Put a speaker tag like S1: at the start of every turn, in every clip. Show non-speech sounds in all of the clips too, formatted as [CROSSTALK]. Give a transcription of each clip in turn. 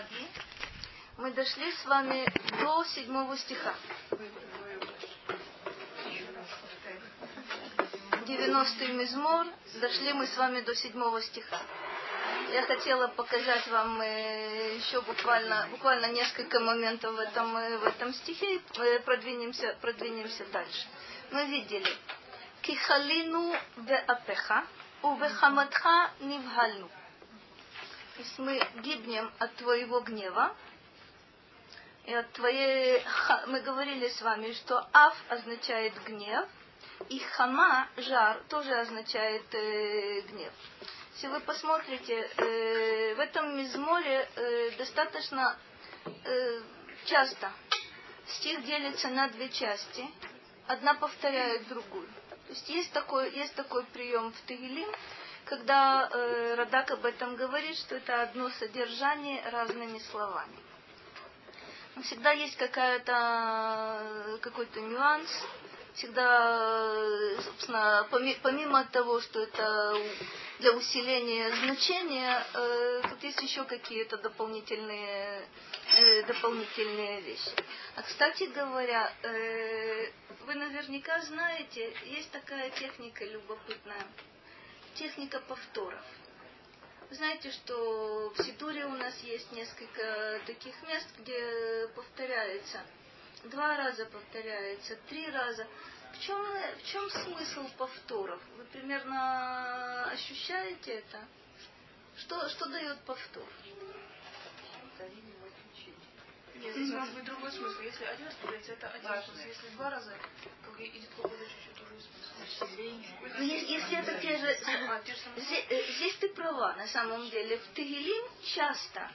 S1: Хаги мы дошли с вами до седьмого стиха. 90-й мизмор, дошли мы с вами до седьмого стиха. Я хотела показать вам э, еще буквально, буквально несколько моментов в этом, э, в этом стихе и э, продвинемся, продвинемся дальше. Мы видели Кихалину ве апеха, увехаматха нивхальну. То есть мы гибнем от твоего гнева, и от твоей... Мы говорили с вами, что аф означает гнев, и хама, жар, тоже означает э, гнев. Если вы посмотрите, э, в этом мизморе э, достаточно э, часто стих делится на две части, одна повторяет другую. То есть есть такой, есть такой прием в Тегелим, когда э, Радак об этом говорит, что это одно содержание разными словами. Но всегда есть какая-то, какой-то нюанс, всегда, собственно, помимо того, что это для усиления значения, э, тут есть еще какие-то дополнительные, э, дополнительные вещи. А, кстати говоря, э, вы наверняка знаете, есть такая техника любопытная, техника повторов. Вы знаете, что в Сидуре у нас есть несколько таких мест, где повторяется – два раза повторяется, три раза. В чем, в чем смысл повторов? Вы примерно ощущаете это? Что, что дает повтор?
S2: Нет, здесь может быть другой смысл. Если один раз повторяется, это один Важно. смысл. Если два раза, как идет какой-то чуть-чуть другой смысл.
S1: Ну, если, если это те же... А, здесь, э, здесь ты права, на самом деле. В Тегелим часто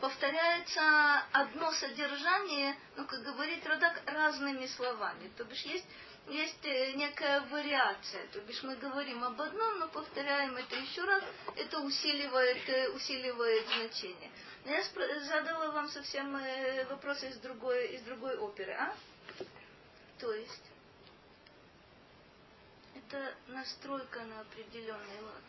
S1: повторяется одно содержание, ну, как говорит Радак, разными словами. То бишь есть, есть э, некая вариация. То бишь мы говорим об одном, но повторяем это еще раз, это усиливает, э, усиливает значение. Но я задала вам совсем э, вопросы из другой, из другой оперы, а? То есть, это настройка на определенный лад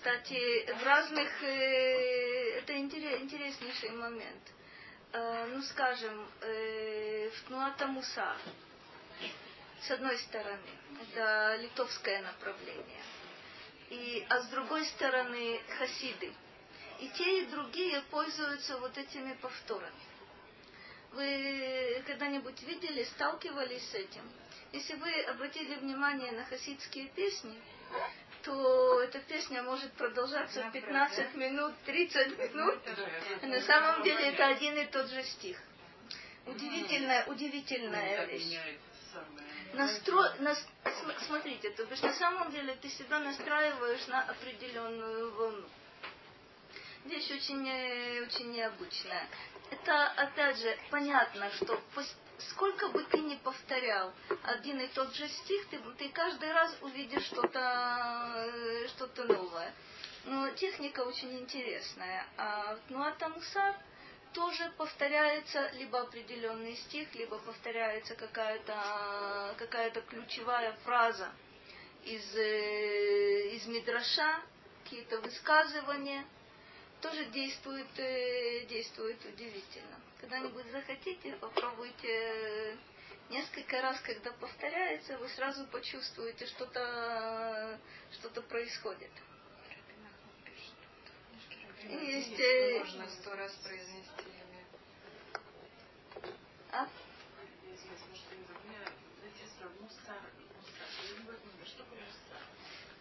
S1: кстати, в разных... Э, это интереснейший момент. Э, ну, скажем, в Тнуата Муса, с одной стороны, это литовское направление, и, а с другой стороны хасиды. И те, и другие пользуются вот этими повторами. Вы когда-нибудь видели, сталкивались с этим? Если вы обратили внимание на хасидские песни, то эта песня может продолжаться 15 минут, 30 минут. На самом деле это один и тот же стих. Удивительная, удивительная вещь. Настро... Нас... Смотрите, то есть на самом деле ты себя настраиваешь на определенную волну. Вещь очень, э, очень необычная. Это, опять же, понятно, что сколько бы ты ни повторял один и тот же стих, ты, ты каждый раз увидишь что-то э, что новое. Но техника очень интересная. А, ну а Тамусар тоже повторяется либо определенный стих, либо повторяется какая-то какая ключевая фраза из, э, из Мидраша, какие-то высказывания – тоже действует, э, действует удивительно. Когда-нибудь захотите, попробуйте э, несколько раз, когда повторяется, вы сразу почувствуете, что-то что происходит.
S2: Есть, э... Можно сто раз произнести имя.
S1: А?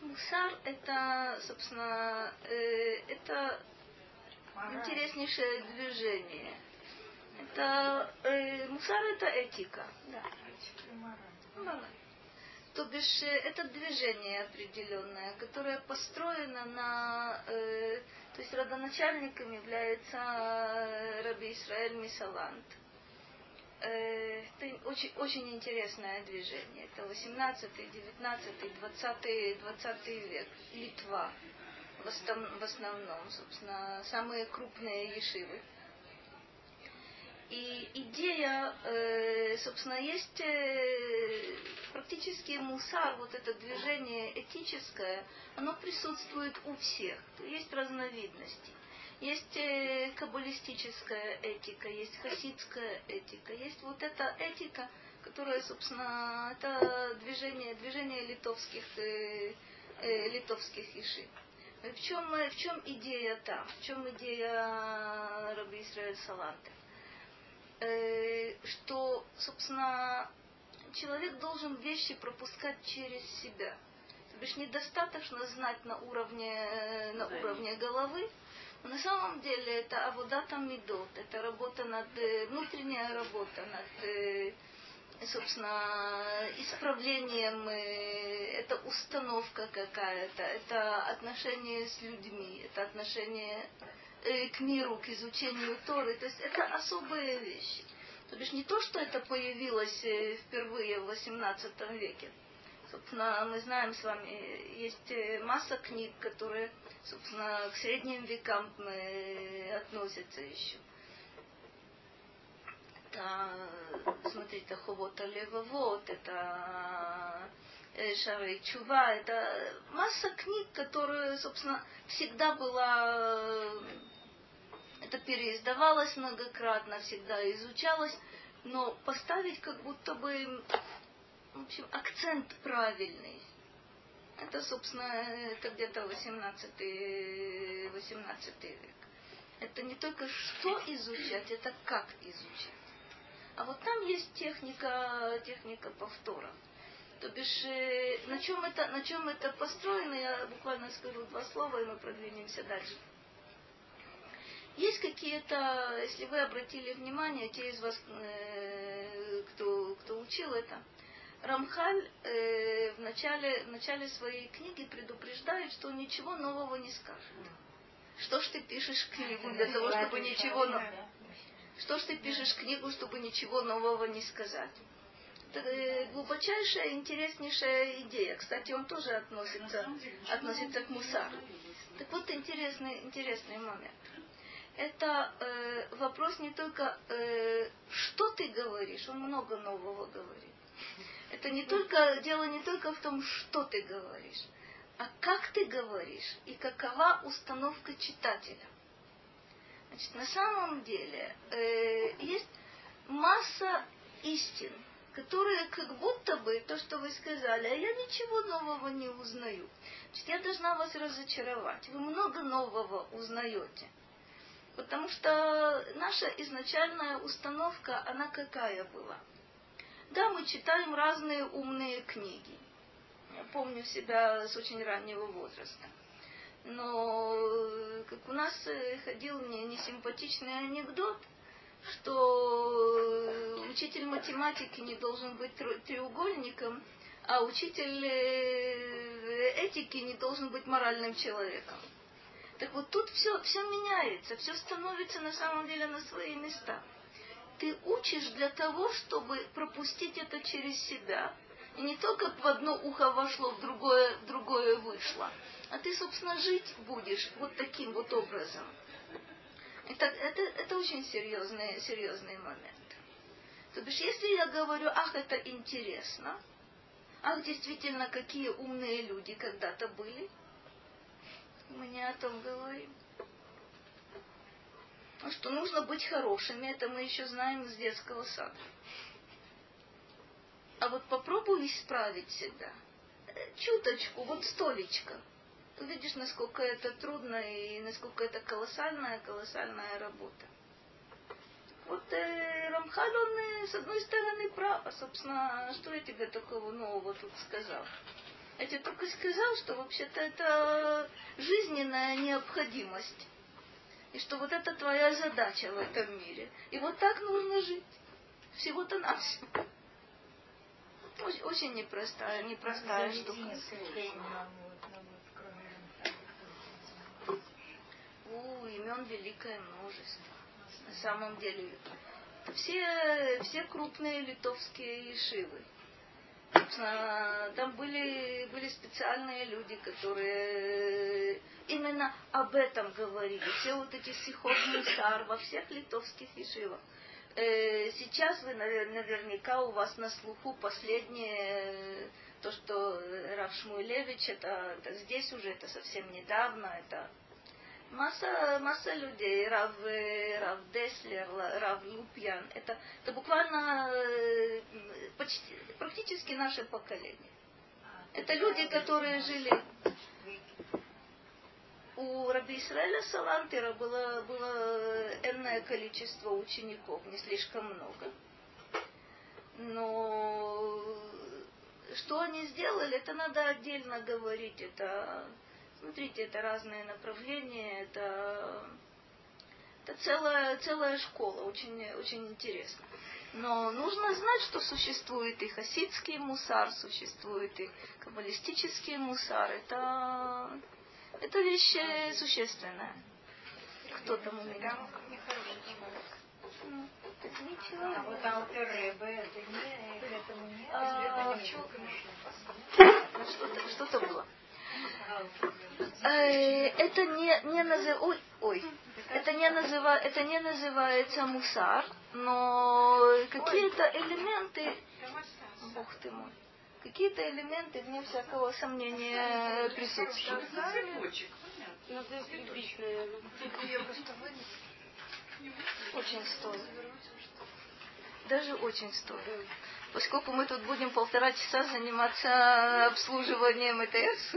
S1: Мусар это, собственно, э, это интереснейшее движение. Это э, мусар это этика. Да. Мораль. То бишь э, это движение определенное, которое построено на... Э, то есть родоначальником является э, Раби Исраэль Мисалант. Э, это очень, очень интересное движение. Это 18, 19, 20, 20 век. Литва в основном, собственно, самые крупные ешивы. И идея, э, собственно, есть э, практически мусар, вот это движение этическое, оно присутствует у всех, есть разновидности. Есть э, каббалистическая этика, есть хасидская этика, есть вот эта этика, которая, собственно, это движение, движение литовских, литовских иши. В чем, в чем идея там? В чем идея Раби Исраэль Саланты? Э, что, собственно, человек должен вещи пропускать через себя. То есть недостаточно знать на уровне, э, на уровне головы, но на самом деле это аводата мидот, это работа над, э, внутренняя работа над, э, собственно, исправлением, это установка какая-то, это отношение с людьми, это отношение к миру, к изучению Торы. То есть это особые вещи. То бишь не то, что это появилось впервые в XVIII веке, Собственно, мы знаем с вами, есть э, масса книг, которые, собственно, к средним векам э, относятся еще. Это, смотрите, Ховота Левовод, это э, Шары Чува, это масса книг, которые, собственно, всегда была, это переиздавалось многократно, всегда изучалось, но поставить как будто бы в общем, акцент правильный. Это, собственно, это где-то 18, 18 век. Это не только что изучать, это как изучать. А вот там есть техника, техника повтора. То бишь, э, на чем, это, на чем это построено, я буквально скажу два слова, и мы продвинемся дальше. Есть какие-то, если вы обратили внимание, те из вас, э, кто, кто учил это, Рамхаль э, в, начале, в начале своей книги предупреждает, что он ничего нового не скажет. Что ж ты пишешь книгу для того, чтобы ничего нового... Что ж ты пишешь книгу, чтобы ничего нового не сказать? Это э, глубочайшая, интереснейшая идея. Кстати, он тоже относится, относится к мусару. Так вот, интересный, интересный момент. Это э, вопрос не только, э, что ты говоришь, он много нового говорит это не только, дело не только в том, что ты говоришь, а как ты говоришь и какова установка читателя. Значит, на самом деле э, есть масса истин, которые как будто бы то, что вы сказали, а я ничего нового не узнаю. Значит, я должна вас разочаровать. Вы много нового узнаете. Потому что наша изначальная установка, она какая была? Да, мы читаем разные умные книги. Я помню себя с очень раннего возраста. Но как у нас э, ходил мне несимпатичный анекдот, что учитель математики не должен быть треугольником, а учитель э, этики не должен быть моральным человеком. Так вот тут все, все меняется, все становится на самом деле на свои места ты учишь для того, чтобы пропустить это через себя. И не только в одно ухо вошло, в другое, в другое вышло. А ты, собственно, жить будешь вот таким вот образом. Это, это, это очень серьезный, серьезный момент. То бишь, если я говорю, ах, это интересно, ах, действительно, какие умные люди когда-то были, мы не о том говорим что нужно быть хорошими, это мы еще знаем из детского сада. А вот попробуй исправить себя. Чуточку, вот столечко. Видишь, насколько это трудно и насколько это колоссальная, колоссальная работа. Вот э, Рамхаль, он, э, с одной стороны, прав. А, собственно, что я тебе такого нового тут сказал? Я тебе только сказал, что вообще-то это жизненная необходимость и что вот это твоя задача в этом мире. И вот так нужно жить. Всего-то навсего. Очень, очень непростая, непростая штука. У имен великое множество. На самом деле, все, все крупные литовские ишивы. Там были, были специальные люди, которые именно об этом говорили. Все вот эти сихот мусар во всех литовских ешивах. Э, сейчас вы наверняка у вас на слуху последнее, то, что Раф Шмуэлевич, это, это здесь уже, это совсем недавно, это Масса, масса людей, Рав, Рав Деслер, Рав Лупьян, это, это буквально э, почти, практически наше поколение. Это люди, которые жили у Раби Исраэля Салантера было, было энное количество учеников, не слишком много. Но что они сделали, это надо отдельно говорить. Это, смотрите, это разные направления, это, это целая, целая школа, очень, очень интересно. Но нужно знать, что существует и хасидский мусар, существует и каббалистический мусар. Это это вещь э, существенная. Кто там у меня? Ну, это ничего. А вот Алтеребе, это не, к этому не, а, что-то, что-то было. Э, это не, не называется, ой, ой, это не, называ, это не называется мусар, но какие-то элементы, бог ты мой, какие-то элементы, вне всякого сомнения, присутствуют. Очень стоит. Даже очень стоит. Поскольку мы тут будем полтора часа заниматься обслуживанием ЭТС,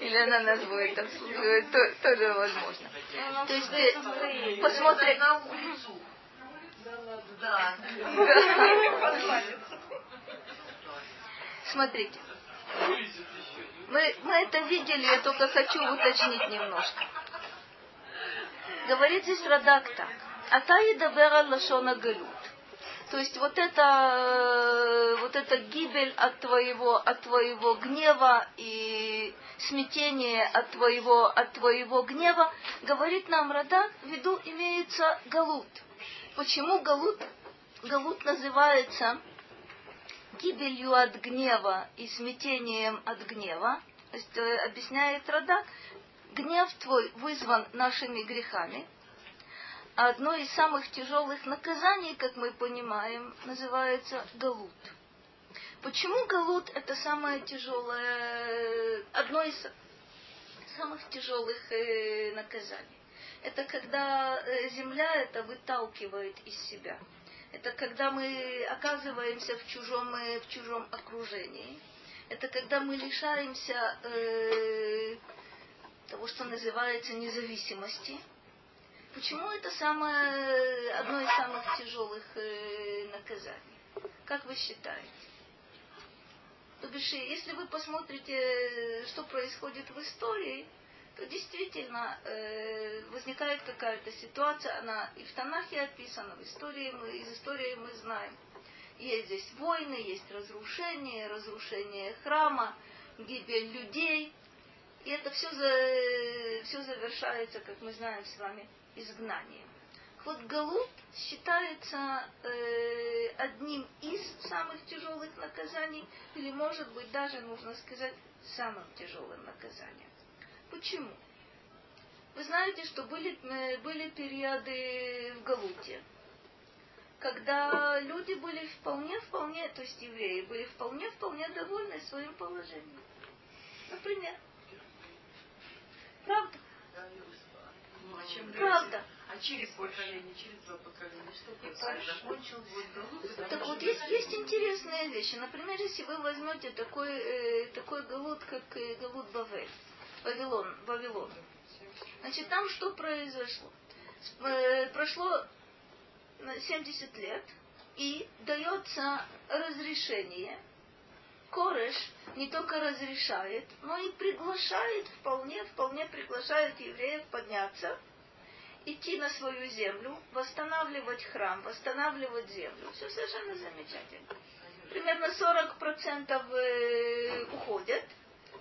S1: или она нас будет обслуживать, то, тоже возможно. То есть посмотрим. Да. Смотрите. Мы, мы это видели, я только хочу уточнить немножко. Говорит здесь Радак так. Атай дабера лашона галют. То есть вот это, вот это гибель от твоего, от твоего гнева и смятение от твоего, от твоего гнева, говорит нам Радак, в виду имеется галут. Почему Галут, Галут называется гибелью от гнева и смятением от гнева? То есть э, объясняет Радак, гнев твой вызван нашими грехами. Одно из самых тяжелых наказаний, как мы понимаем, называется Галут. Почему Галут это самое тяжелое, одно из самых тяжелых э, наказаний? это когда э, земля это выталкивает из себя. Это когда мы оказываемся в чужом, э, в чужом окружении. Это когда мы лишаемся э, того, что называется независимости. Почему это самое, одно из самых тяжелых э, наказаний? Как вы считаете? То бишь, если вы посмотрите, что происходит в истории, то действительно э, возникает какая-то ситуация, она и в Танахе описана, в истории мы, из истории мы знаем. Есть здесь войны, есть разрушение, разрушение храма, гибель людей. И это все, за, все завершается, как мы знаем с вами, изгнанием. Вот Галут считается э, одним из самых тяжелых наказаний, или, может быть, даже, нужно сказать, самым тяжелым наказанием. Почему? Вы знаете, что были, э, были периоды в Галуте, когда люди были вполне-вполне, то есть евреи были вполне-вполне довольны своим положением. Например. Правда? Правда.
S2: А через поколение, через два поколения, что происходит?
S1: Так вот, есть, есть интересные вещи. Например, если вы возьмете такой, э, такой галут, как э, галут Бавель, Вавилон, Вавилон. Значит, там что произошло? Э, прошло 70 лет, и дается разрешение. Кореш не только разрешает, но и приглашает, вполне, вполне приглашает евреев подняться, идти на свою землю, восстанавливать храм, восстанавливать землю. Все совершенно замечательно. Примерно 40% э, уходят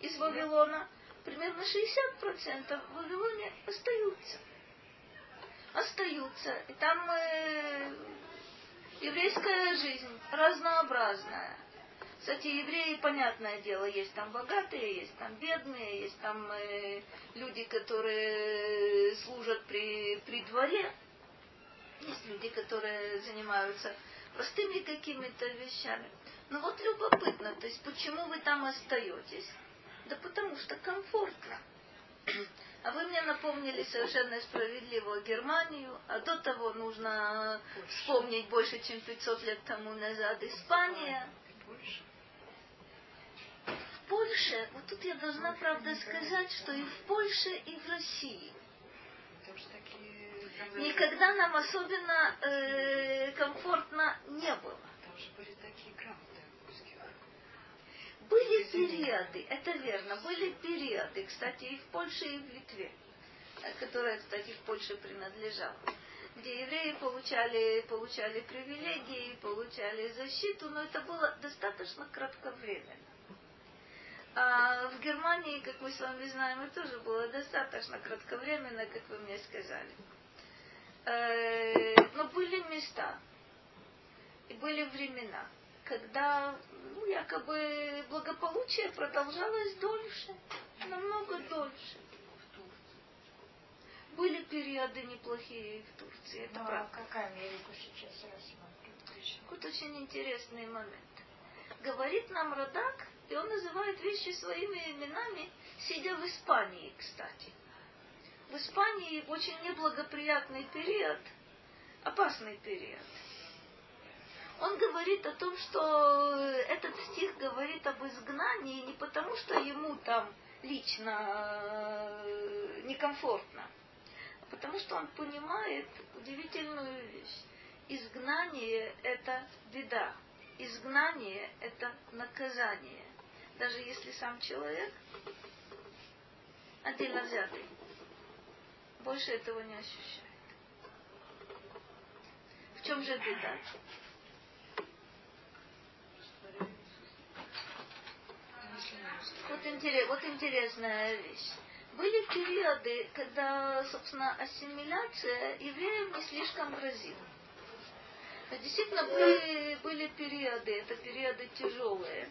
S1: из Вавилона, примерно 60% в Вавилоне остаются. Остаются. И там э, еврейская жизнь разнообразная. Кстати, евреи, понятное дело, есть там богатые, есть там бедные, есть там э, люди, которые служат при, при дворе, есть люди, которые занимаются простыми какими-то вещами. Но вот любопытно, то есть почему вы там остаетесь? Да потому что комфортно. А вы мне напомнили совершенно справедливо Германию, а до того нужно вспомнить больше, чем 500 лет тому назад Испания. В Польше, вот тут я должна правда сказать, что и в Польше, и в России никогда нам особенно э, комфортно не было.
S3: Там же были такие грамоты
S1: Были периоды, это верно, были периоды, кстати, и в Польше, и в Литве, э, которая, кстати, в Польше принадлежала, где евреи получали, получали привилегии, получали защиту, но это было достаточно кратковременно. А в Германии, как мы с вами знаем, это тоже было достаточно кратковременно, как вы мне сказали. Э, но были места и были времена, когда ну, якобы благополучие продолжалось дольше, намного дольше. Были периоды неплохие в Турции, это
S3: ну,
S1: правда.
S3: А как Америку сейчас рассматривают?
S1: Вот очень интересный момент. Говорит нам Радак, и он называет вещи своими именами, сидя в Испании, кстати в Испании очень неблагоприятный период, опасный период. Он говорит о том, что этот стих говорит об изгнании не потому, что ему там лично э, некомфортно, а потому что он понимает удивительную вещь. Изгнание – это беда. Изгнание – это наказание. Даже если сам человек отдельно взятый больше этого не ощущает. В чем же беда? Вот, интерес, вот интересная вещь. Были периоды, когда, собственно, ассимиляция евреям не слишком грозила. Действительно, были, были периоды, это периоды тяжелые,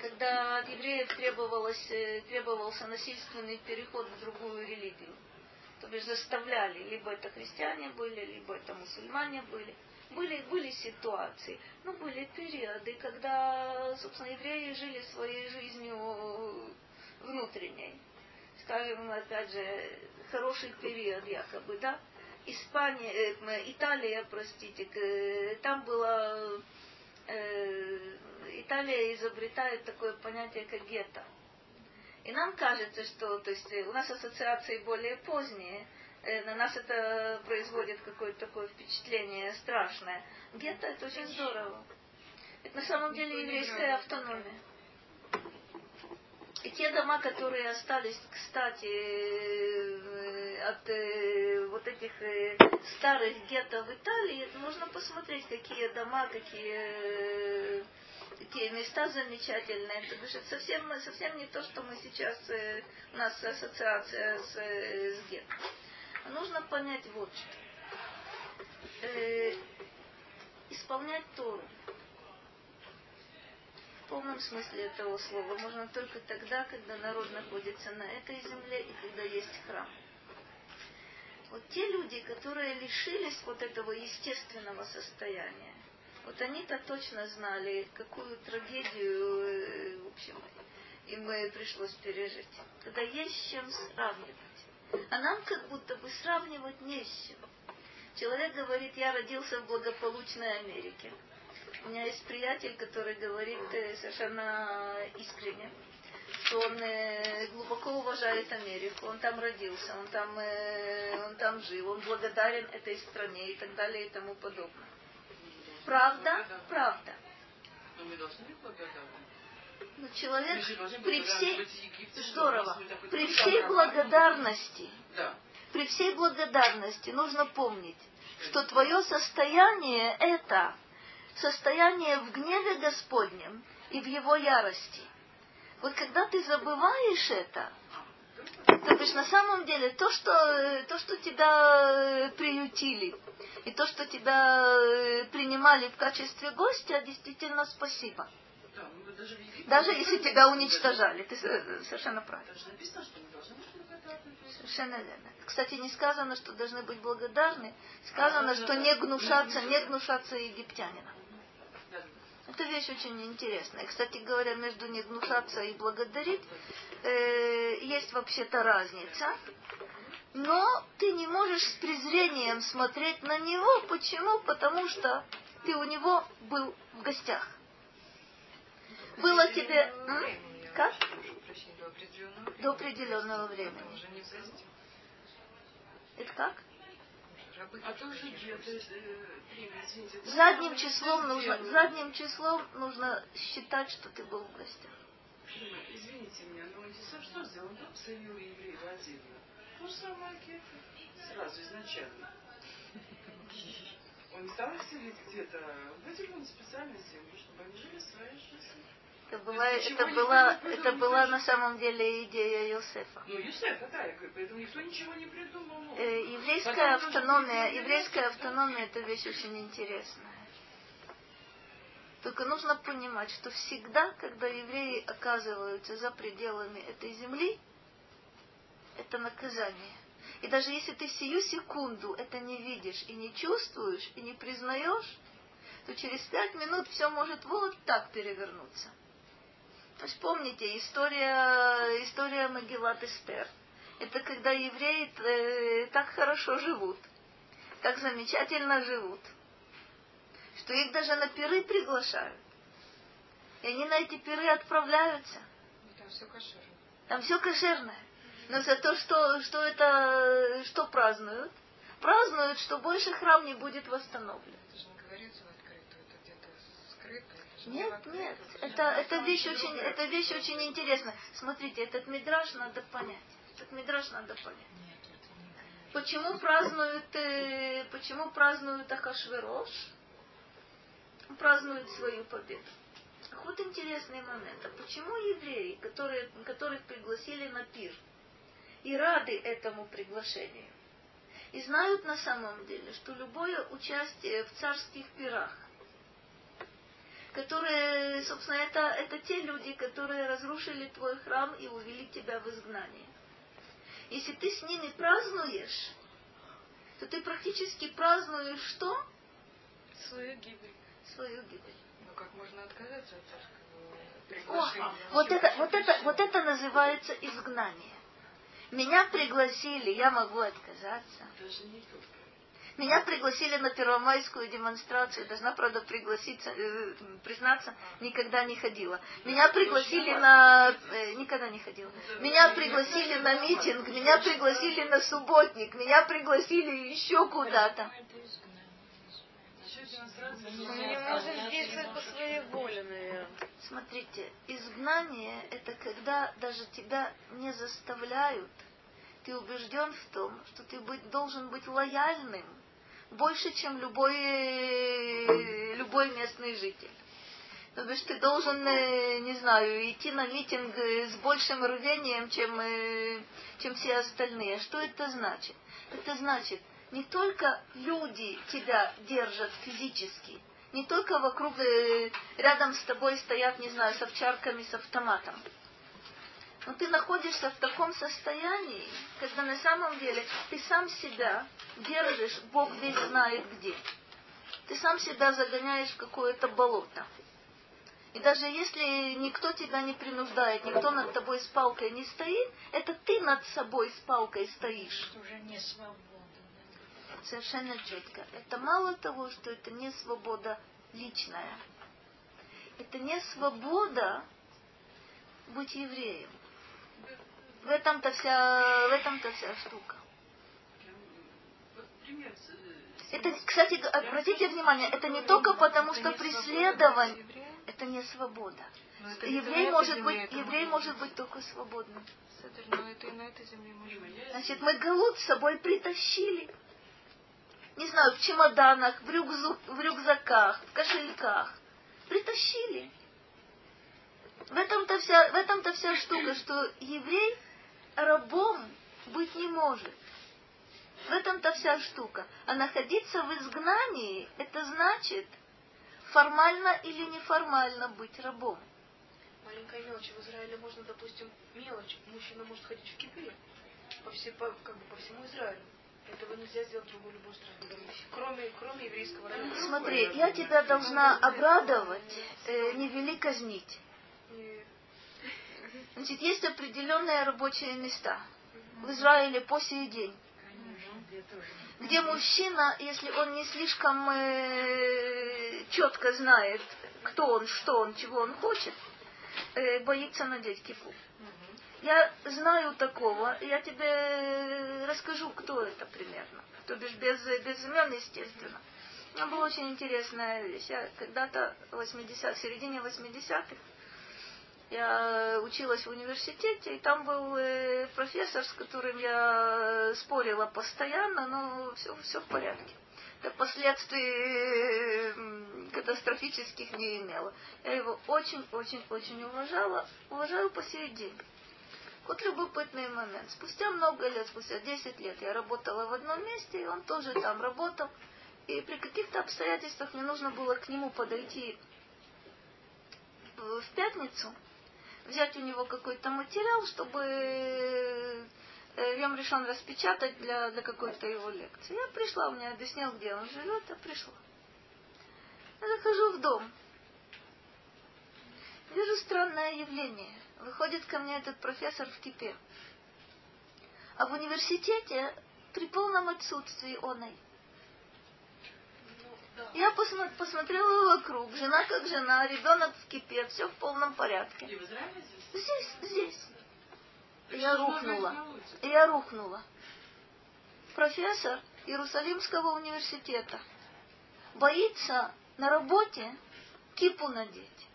S1: когда от евреев требовалось, э, требовался насильственный переход в другую религию. То есть заставляли, либо это христиане были, либо это мусульмане были. Были, были ситуации, но были периоды, когда, собственно, евреи жили своей жизнью внутренней. Скажем, опять же, хороший период якобы, да? Испания, э, Италия, простите, там было э, Италия изобретает такое понятие, как гетто. И нам кажется, что то есть, у нас ассоциации более поздние, э, на нас это производит какое-то такое впечатление страшное. Гетто это очень здорово. Это на самом деле еврейская автономия. И те дома, которые остались, кстати, э, от э, вот этих старых гетто в Италии, можно посмотреть, какие дома, какие такие места замечательные. Это говорит, совсем, совсем не то, что мы сейчас, э, у нас ассоциация с, э, с ген. Нужно понять вот что. Э, исполнять Тору в полном смысле этого слова можно только тогда, когда народ находится на этой земле и когда есть храм. Вот те люди, которые лишились вот этого естественного состояния, вот они-то точно знали, какую трагедию, э, в общем, им пришлось пережить. Когда есть с чем сравнивать. А нам как будто бы сравнивать не с чем. Человек говорит, я родился в благополучной Америке. У меня есть приятель, который говорит э, совершенно искренне, что он э, глубоко уважает Америку, он там родился, он там, он там жил, он благодарен этой стране и так далее и тому подобное. Правда, правда.
S4: Но мы должны быть благодарны.
S1: Но человек при всей здорово, при всей благодарности,
S4: да.
S1: при всей благодарности нужно помнить, что твое состояние это состояние в гневе Господнем и в его ярости. Вот когда ты забываешь это, то бишь на самом деле то, что, то, что тебя приютили, и то, что тебя э, принимали в качестве гостя, действительно спасибо.
S4: Да, мы даже,
S1: даже если тебя уничтожали. Ты совершенно прав.
S4: написано.
S1: Совершенно верно. Кстати, не сказано, что должны быть благодарны. Сказано, что не гнушаться, не гнушаться египтянина. Это вещь очень интересная. Кстати говоря, между не гнушаться и благодарить э, есть вообще-то разница. Но ты не можешь с презрением смотреть на него. Почему? Потому что ты у него был в гостях. Было тебе... М? Как? До определенного времени. Это как? Задним
S4: самое
S1: числом нужно, задним числом нужно считать, что ты был в гостях.
S4: Извините меня, но Антисов что сделал? Он обсоединил евреев отдельно. Же самое. Сразу, изначально. Он не стал их селить где-то. Он выделил специально землю, чтобы они жили своей жизнью.
S1: Это была, это была, это была на самом деле идея Йосефа.
S4: Ну, Юсефа, да, поэтому никто ничего не придумал.
S1: Э, еврейская
S4: Потом
S1: автономия, еврейская автономия это вещь очень интересная. Только нужно понимать, что всегда, когда евреи оказываются за пределами этой земли, это наказание. И даже если ты сию секунду это не видишь и не чувствуешь, и не признаешь, то через пять минут все может вот так перевернуться. То есть помните, история, история Магеллат Эстер. Это когда евреи э, так хорошо живут, так замечательно живут, что их даже на пиры приглашают. И они на эти пиры отправляются.
S3: Там все кошерно.
S1: Там все кошерное. Но за то, что, что это, что празднуют? Празднуют, что больше храм не будет восстановлен.
S3: Это же не говорится в открытую, это где-то скрыто. Это же не в
S1: Нет, нет,
S3: это
S1: это, вещь очень, это вещь очень интересная. Смотрите, этот мидраж надо понять. Этот мидраж надо понять. Почему празднуют, э, почему празднуют Ахашверош? Празднуют свою победу. Вот интересный момент. А почему евреи, которые, которых пригласили на пир, и рады этому приглашению, и знают на самом деле, что любое участие в царских пирах, которые, собственно, это, это те люди, которые разрушили твой храм и увели тебя в изгнание. Если ты с ними празднуешь, то ты практически празднуешь что?
S2: Свою гибель.
S1: Свою гибель.
S3: Ну как можно отказаться от царского
S1: О, вот это, вот это, вот это называется изгнание. Меня пригласили, я могу отказаться.
S4: Даже не только.
S1: Меня пригласили на первомайскую демонстрацию, должна, правда, пригласиться, э, признаться, никогда не ходила. Меня пригласили на... э, никогда не ходила. Меня пригласили на митинг, меня пригласили на субботник, меня пригласили еще куда-то.
S2: Мы не можем действовать по своей воле.
S1: Смотрите, изгнание это когда даже тебя не заставляют. Ты убежден в том, что ты быть, должен быть лояльным больше, чем любой, любой местный житель. То бишь ты должен, э, не знаю, идти на митинг э, с большим рвением, чем, э, чем все остальные. Что это значит? Это значит, не только люди тебя держат физически, не только вокруг, рядом с тобой стоят, не знаю, с овчарками, с автоматом. Но ты находишься в таком состоянии, когда на самом деле ты сам себя держишь, Бог весь знает где. Ты сам себя загоняешь в какое-то болото. И даже если никто тебя не принуждает, никто над тобой с палкой не стоит, это ты над собой с палкой стоишь.
S3: Это уже не свобода. да.
S1: Совершенно четко. Это мало того, что это не свобода личная. Это не свобода быть евреем. В этом-то вся, в этом-то вся штука. Это, кстати, обратите внимание, это не только потому, что преследование, это не свобода.
S2: Это
S1: Еврей может быть, еврей
S2: может
S1: быть только свободным. Значит, мы галут с собой притащили. Не знаю, в чемоданах, в, рюкзу- в рюкзаках, в кошельках. Притащили. В этом-то вся, в этом-то вся штука, что еврей рабом быть не может. В этом-то вся штука. А находиться в изгнании, это значит формально или неформально быть рабом.
S2: Маленькая мелочь. В Израиле можно, допустим, мелочь. Мужчина может ходить в кипе по, все, по, как бы по всему Израилю. Этого нельзя сделать в другой любой стране. Кроме, кроме еврейского района.
S1: Смотри, я тебя должна обрадовать, э, не вели казнить.
S2: Не-
S1: Значит, есть определенные рабочие места в Израиле по сей день, где мужчина, если он не слишком э, четко знает, кто он, что он, чего он хочет, э, боится надеть кипу. Я знаю такого, я тебе расскажу, кто это примерно. То бишь без, без имен, естественно. Но была очень интересная вещь. Я когда-то в 80 в середине 80-х я училась в университете, и там был э, профессор, с которым я спорила постоянно, но все, все в порядке. Это последствий э, катастрофических не имело. Я его очень-очень-очень уважала, уважаю по сей день. Вот любопытный момент. Спустя много лет, спустя 10 лет я работала в одном месте, и он тоже там работал. И при каких-то обстоятельствах мне нужно было к нему подойти в пятницу, взять у него какой-то материал, чтобы э, Йом решен распечатать для, для какой-то его лекции. Я пришла, он мне объяснил, где он живет, я пришла. Я захожу в дом. Вижу странное явление. Выходит ко мне этот профессор в кипе. А в университете при полном отсутствии оной. Я посмо- посмотрела вокруг, жена как жена, ребенок в кипе, все в полном порядке.
S4: И в Израиле здесь?
S1: Здесь, здесь.
S4: Так
S1: Я рухнула. Я рухнула. Профессор Иерусалимского университета боится на работе кипу надеть.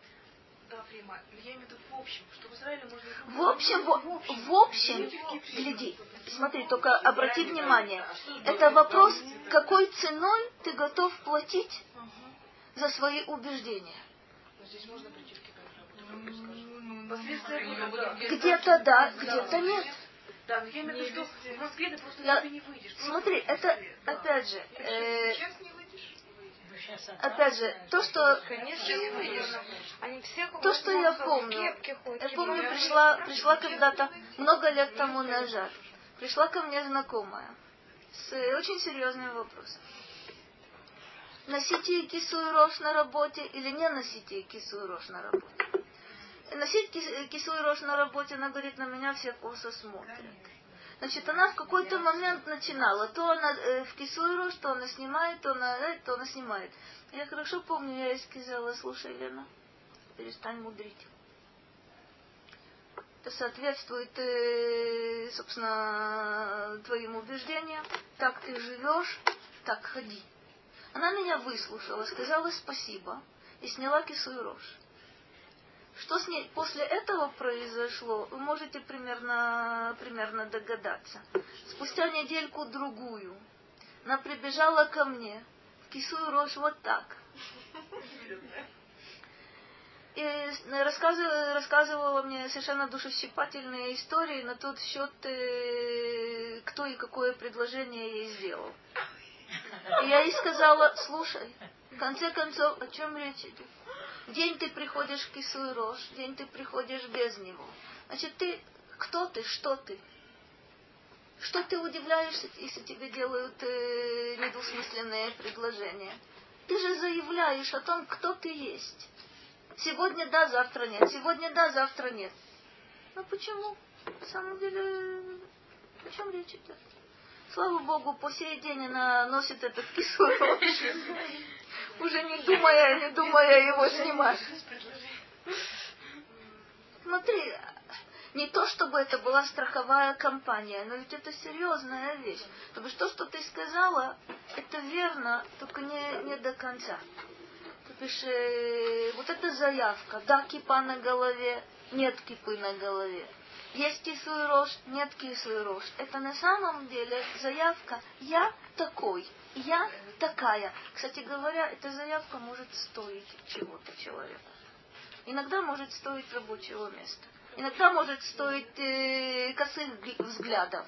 S2: Я имею в виду в общем, что в Израиле можно...
S1: В общем, в, в общем, гляди, смотри, только обрати внимание, это вопрос, какой ценой ты готов платить за свои убеждения.
S2: Но здесь можно прийти в Китай работать, скажем. Последствия
S4: Ну.
S1: Где-то да, где-то нет.
S2: Да, но я имею в виду, что в Москве ты просто
S1: Я-
S2: тебе не выйдешь. Просто
S1: Смотри, это, опять же, э,
S2: Сейчас не выйдешь?
S1: Опять же, то, что То, что я помню, я помню, пришла, пришла когда-то, много лет тому назад, пришла ко мне знакомая с э, очень серьезным вопросом. Носите кису и рожь на работе или не носите кису и рожь на работе? Носить кис- кису и рожь на работе, она говорит, на меня все косо смотрят. Значит, она в какой-то момент начинала. То она э, в кису и рожь, то она снимает, то она, э, то она снимает. Я хорошо помню, я ей сказала, слушай, Лена, перестань мудрить. Это соответствует, э, собственно, твоим убеждениям. Так ты живешь, так ходи. Она меня выслушала, сказала спасибо и сняла кису и рожь. Что с ней после этого произошло, вы можете примерно, примерно догадаться. Спустя недельку-другую она прибежала ко мне в кису и рожь вот так. И рассказывала, рассказывала мне совершенно душещипательные истории на тот счет, э, кто и какое предложение ей сделал. И я ей сказала, слушай, в конце концов, о чем речь идет? День ты приходишь и рожь, день ты приходишь без него. Значит, ты, кто ты, что ты? Что ты удивляешься, если тебе делают э, недвусмысленные предложения? Ты же заявляешь о том, кто ты есть. Сегодня да, завтра нет. Сегодня да, завтра нет. Ну почему? На самом деле, о чем речь идет? Слава Богу, по сей день она носит этот кислород. [LAUGHS] Уже не думая, не думая его снимать. Смотри, не то чтобы это была страховая компания, но ведь это серьезная вещь. Потому что то, что ты сказала, это верно, только не, не до конца. То бишь, э, вот эта заявка, да, кипа на голове, нет кипы на голове. Есть кислый рожь, нет кислый рожь. Это на самом деле заявка «я такой», «я такая». Кстати говоря, эта заявка может стоить чего-то человеку. Иногда может стоить рабочего места. Иногда может стоить э, косых взглядов.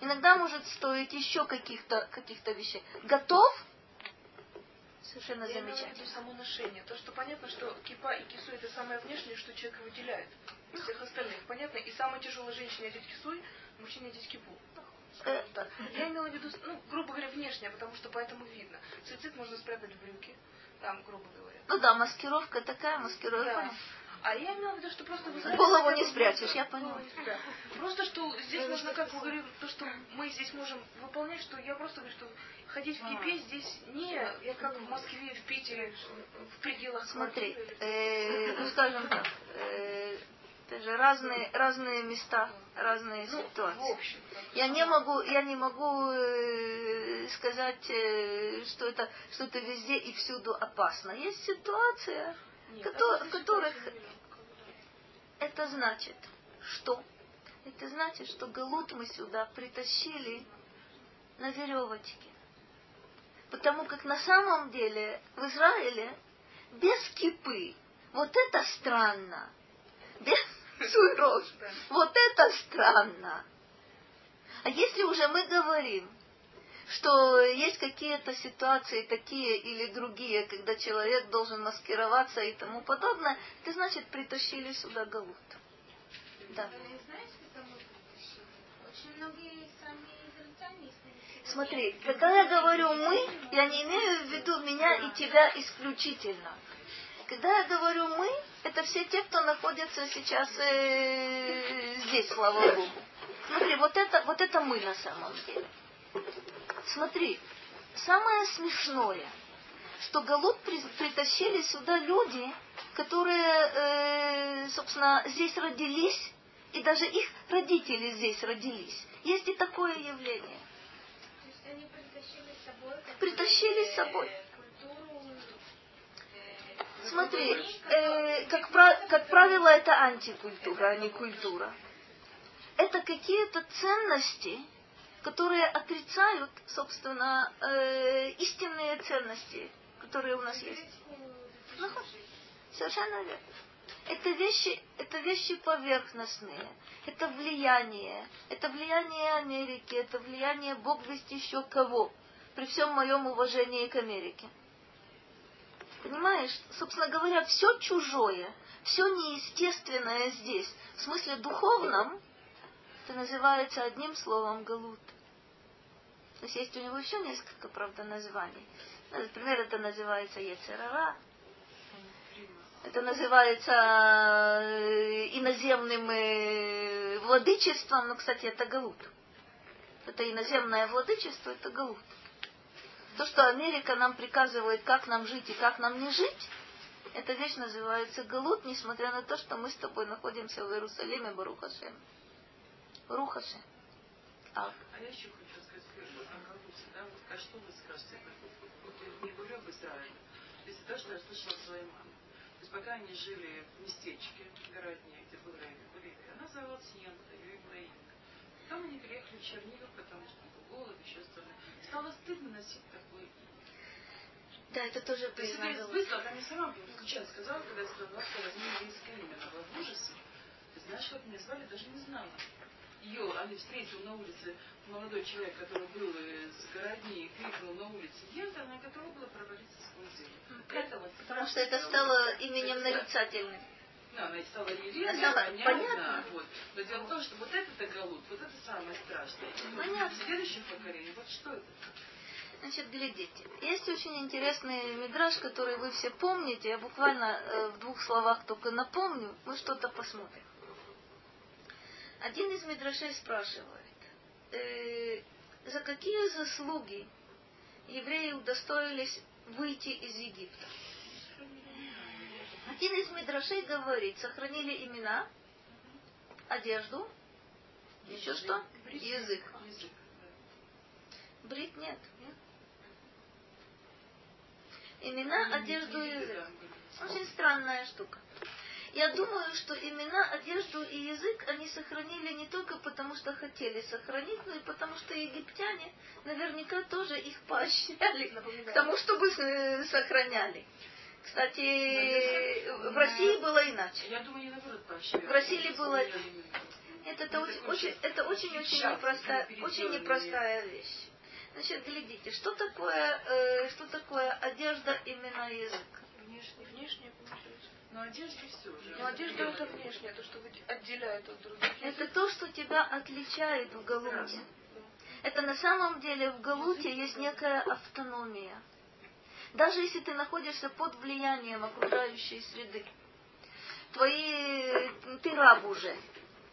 S1: Иногда может стоить еще каких-то каких вещей. Готов? Совершенно
S2: Я
S1: замечательно.
S2: само ношение. То, что понятно, что кипа и кису это самое внешнее, что человек выделяет из всех остальных. Понятно? И самое тяжелое женщине одеть кисуй, мужчине одеть кипу.
S1: Э,
S2: Так. Я имела в виду, ну, грубо говоря, внешнее, потому что поэтому видно. Суицид можно спрятать в брюки, там, грубо говоря.
S1: Ну да, маскировка такая, маскировка.
S2: Да. А я имела в виду, что просто в Израиле
S1: Голову не спрячешь, я поняла.
S2: спрячешь. Просто что здесь нужно, как вы говорили, то, что мы здесь можем выполнять, что я просто говорю, что ходить в кипе здесь не я как в Москве, в Питере, в пределах
S1: Смотри, э, ну скажем так, э, это же разные, разные места, разные
S2: Ну, в
S1: ситуации.
S2: общем.
S1: Я не могу, я не могу э, сказать, э, что это, что это везде и всюду опасно. Есть ситуация,
S2: Нет,
S1: Кото-
S2: а здесь
S1: которых- это значит, что? Это значит, что Галут мы сюда притащили на веревочке. Потому как на самом деле в Израиле без кипы, вот это странно. Без суйров, вот это странно. А если уже мы говорим, что есть какие-то ситуации такие или другие, когда человек должен маскироваться и тому подобное, это значит притащили сюда галут. Да. Смотри, когда я говорю мы, я не имею в виду меня и тебя исключительно. Когда я говорю мы, это все те, кто находится сейчас э, здесь, слава Богу. Смотри, вот это, вот это мы на самом деле. Смотри, самое смешное, что Галут при- притащили сюда люди, которые, э, собственно, здесь родились, и даже их родители здесь родились. Есть и такое явление.
S5: То есть они притащили с собой
S1: Притащили с собой.
S5: Э.
S1: Смотри, э, как, пра- как правило, это антикультура, а не культура. Это какие-то ценности, которые отрицают, собственно, э, истинные ценности, которые у нас есть. Ну, Совершенно верно. Это вещи, это вещи поверхностные, это влияние, это влияние Америки, это влияние Бог весть еще кого, при всем моем уважении к Америке. Понимаешь, собственно говоря, все чужое, все неестественное здесь, в смысле духовном, это называется одним словом галут. То есть есть у него еще несколько, правда, названий. Ну, Например, это называется Ецерара, это называется э, иноземным э, владычеством, но, кстати, это галут. Это иноземное владычество, это галут. То, что Америка нам приказывает, как нам жить и как нам не жить, эта вещь называется галут, несмотря на то, что мы с тобой находимся в Иерусалиме, Барухашем. Барухашем. А,
S4: А я еще хочу сказать первое, о коррупции, да, вот, а что вы скажете? Вот я не говорю об Израиле. Есть то, что я слышала от своей мамы. То есть пока они жили в местечке, в городне, где был Рейн, был Рейн, она зовут Сьента. Потом они приехали в Чернигов, потому что голод, еще остальное. Стало стыдно носить такое имя.
S1: да, это тоже
S4: То есть это из быстро, она мне сама случайно сказала, когда я сказала, что возьми еврейское имя. Она была в ужасе. Ты знаешь, как меня звали, даже не знала. Ее, они встретил на улице молодой человек, который был из городни и крикнул на улице Ента, она готова была провалиться сквозь землю. Это вот
S1: Потому что это стало именем нарицательным.
S4: Она и стала евреем, понятно.
S1: понятно.
S4: Вот. Но дело в том, что вот это галут, вот это самое страшное.
S1: Понятно.
S4: в следующем поколении, вот что это?
S1: Значит, глядите. Есть очень интересный мидраж, который вы все помните. Я буквально э, в двух словах только напомню. Мы что-то посмотрим. Один из мидрашей спрашивает, э, за какие заслуги евреи удостоились выйти из Египта? Один из мидрашей говорит, сохранили имена, одежду, еще что? Язык.
S4: Язык.
S1: Брит нет. Имена, одежду и язык. Очень странная штука. Я думаю, что имена, одежду и язык они сохранили не только потому, что хотели сохранить, но и потому, что египтяне наверняка тоже их поощряли к тому, чтобы э, сохраняли. Кстати, в России было иначе.
S4: Я думаю, не наоборот.
S1: В России было-
S4: Я думаю,
S1: Это, это очень, очень, это очень, очень непростая, очень непростая вещь. Значит, глядите, что такое, э, что такое одежда именно язык?
S2: Внешне, внешне получается.
S4: Но одежда все же.
S2: Но одежда это внешне, то, что отделяет от других.
S1: Это то, что тебя отличает в Галуте. Это на самом деле в Галуте есть некая автономия. Даже если ты находишься под влиянием окружающей среды, твои, ты раб уже,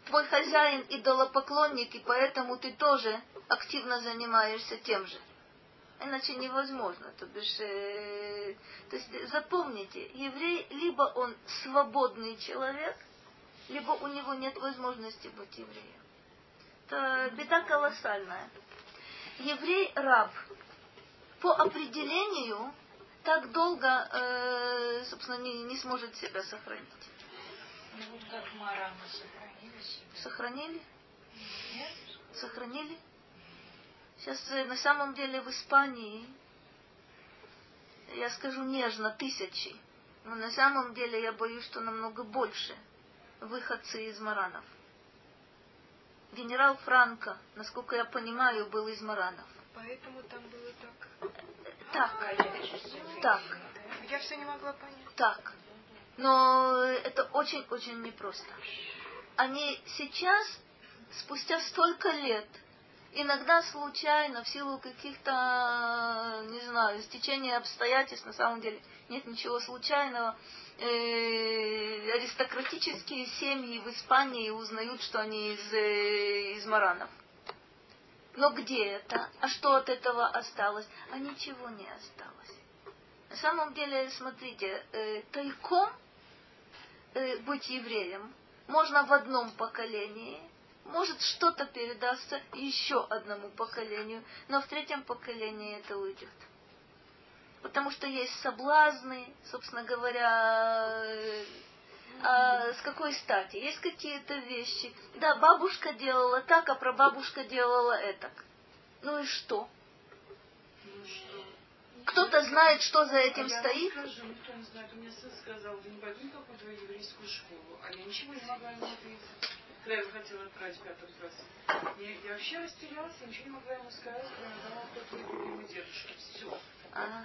S1: твой хозяин идолопоклонник, и поэтому ты тоже активно занимаешься тем же. Иначе невозможно. То, бишь, э, то есть запомните, еврей либо он свободный человек, либо у него нет возможности быть евреем. Это беда колоссальная. Еврей раб по определению так долго, э, собственно, не, не сможет себя сохранить.
S3: Ну вот как Мара мы сохранили себя.
S1: Сохранили?
S3: Нет?
S1: Сохранили? Сейчас э, на самом деле в Испании, я скажу нежно, тысячи. Но на самом деле я боюсь, что намного больше выходцы из Маранов. Генерал Франко, насколько я понимаю, был из Маранов.
S2: Поэтому там было так.
S1: Так, так,
S2: Я все не могла понять.
S1: так. Но это очень-очень непросто. Они сейчас, спустя столько лет, иногда случайно, в силу каких-то, не знаю, стечения обстоятельств, на самом деле нет ничего случайного, э, аристократические семьи в Испании узнают, что они из, э, из Маранов. Но где это? А что от этого осталось? А ничего не осталось. На самом деле, смотрите, э, тайком э, быть евреем можно в одном поколении, может что-то передастся еще одному поколению, но в третьем поколении это уйдет. Потому что есть соблазны, собственно говоря, э, а с какой стати? Есть какие-то вещи. Да, бабушка делала так, а прабабушка делала это. Ну и что? Кто-то знает, что за этим
S4: а я
S1: стоит?
S4: вам скажу, никто не знает. У меня сын сказал, ты не пойду ни в какую твою еврейскую школу. А я ничего не могла ему ответить. Когда я его хотела отправить в пятый класс. Я, я вообще растерялась, я ничего не могла ему сказать, кроме того, кто твой любимый дедушка. Все.
S1: А.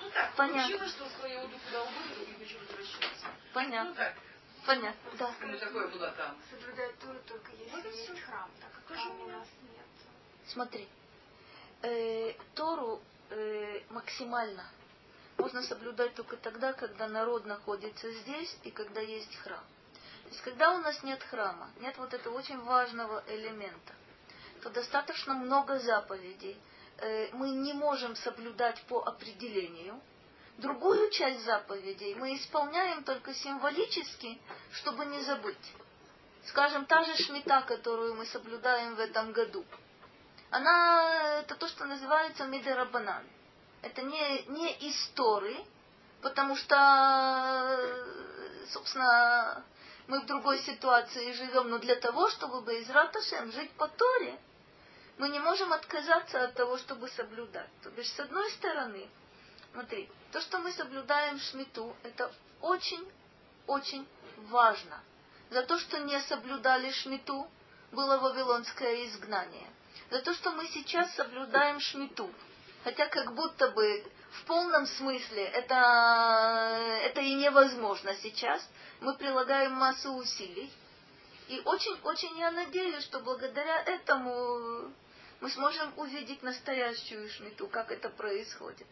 S4: Ну так,
S1: Понятно.
S4: получилось, что свою уду куда угодно, не хочу возвращаться. Ну
S1: понятно,
S4: так,
S1: понятно, да.
S4: у меня такое было там.
S5: Соблюдать Тору только
S4: Вот и
S5: если
S4: всё.
S5: есть храм, так как храма у нас нет.
S1: Смотри, э, Тору э, максимально можно соблюдать только тогда, когда народ находится здесь и когда есть храм. То есть, когда у нас нет храма, нет вот этого очень важного элемента, то достаточно много заповедей мы не можем соблюдать по определению. Другую часть заповедей мы исполняем только символически, чтобы не забыть. Скажем, та же шмита, которую мы соблюдаем в этом году – она это то, что называется медерабанан. Это не, не истории, потому что, собственно, мы в другой ситуации живем, но для того, чтобы Безрат Ашем жить по Торе, мы не можем отказаться от того, чтобы соблюдать. То бишь, с одной стороны, смотри, то, что мы соблюдаем шмиту, это очень-очень важно. За то, что не соблюдали шмиту, было вавилонское изгнание. За то, что мы сейчас соблюдаем шмиту. Хотя как будто бы в полном смысле это, это и невозможно сейчас. Мы прилагаем массу усилий. И очень-очень я надеюсь, что благодаря этому мы сможем увидеть настоящую шмиту, как это происходит.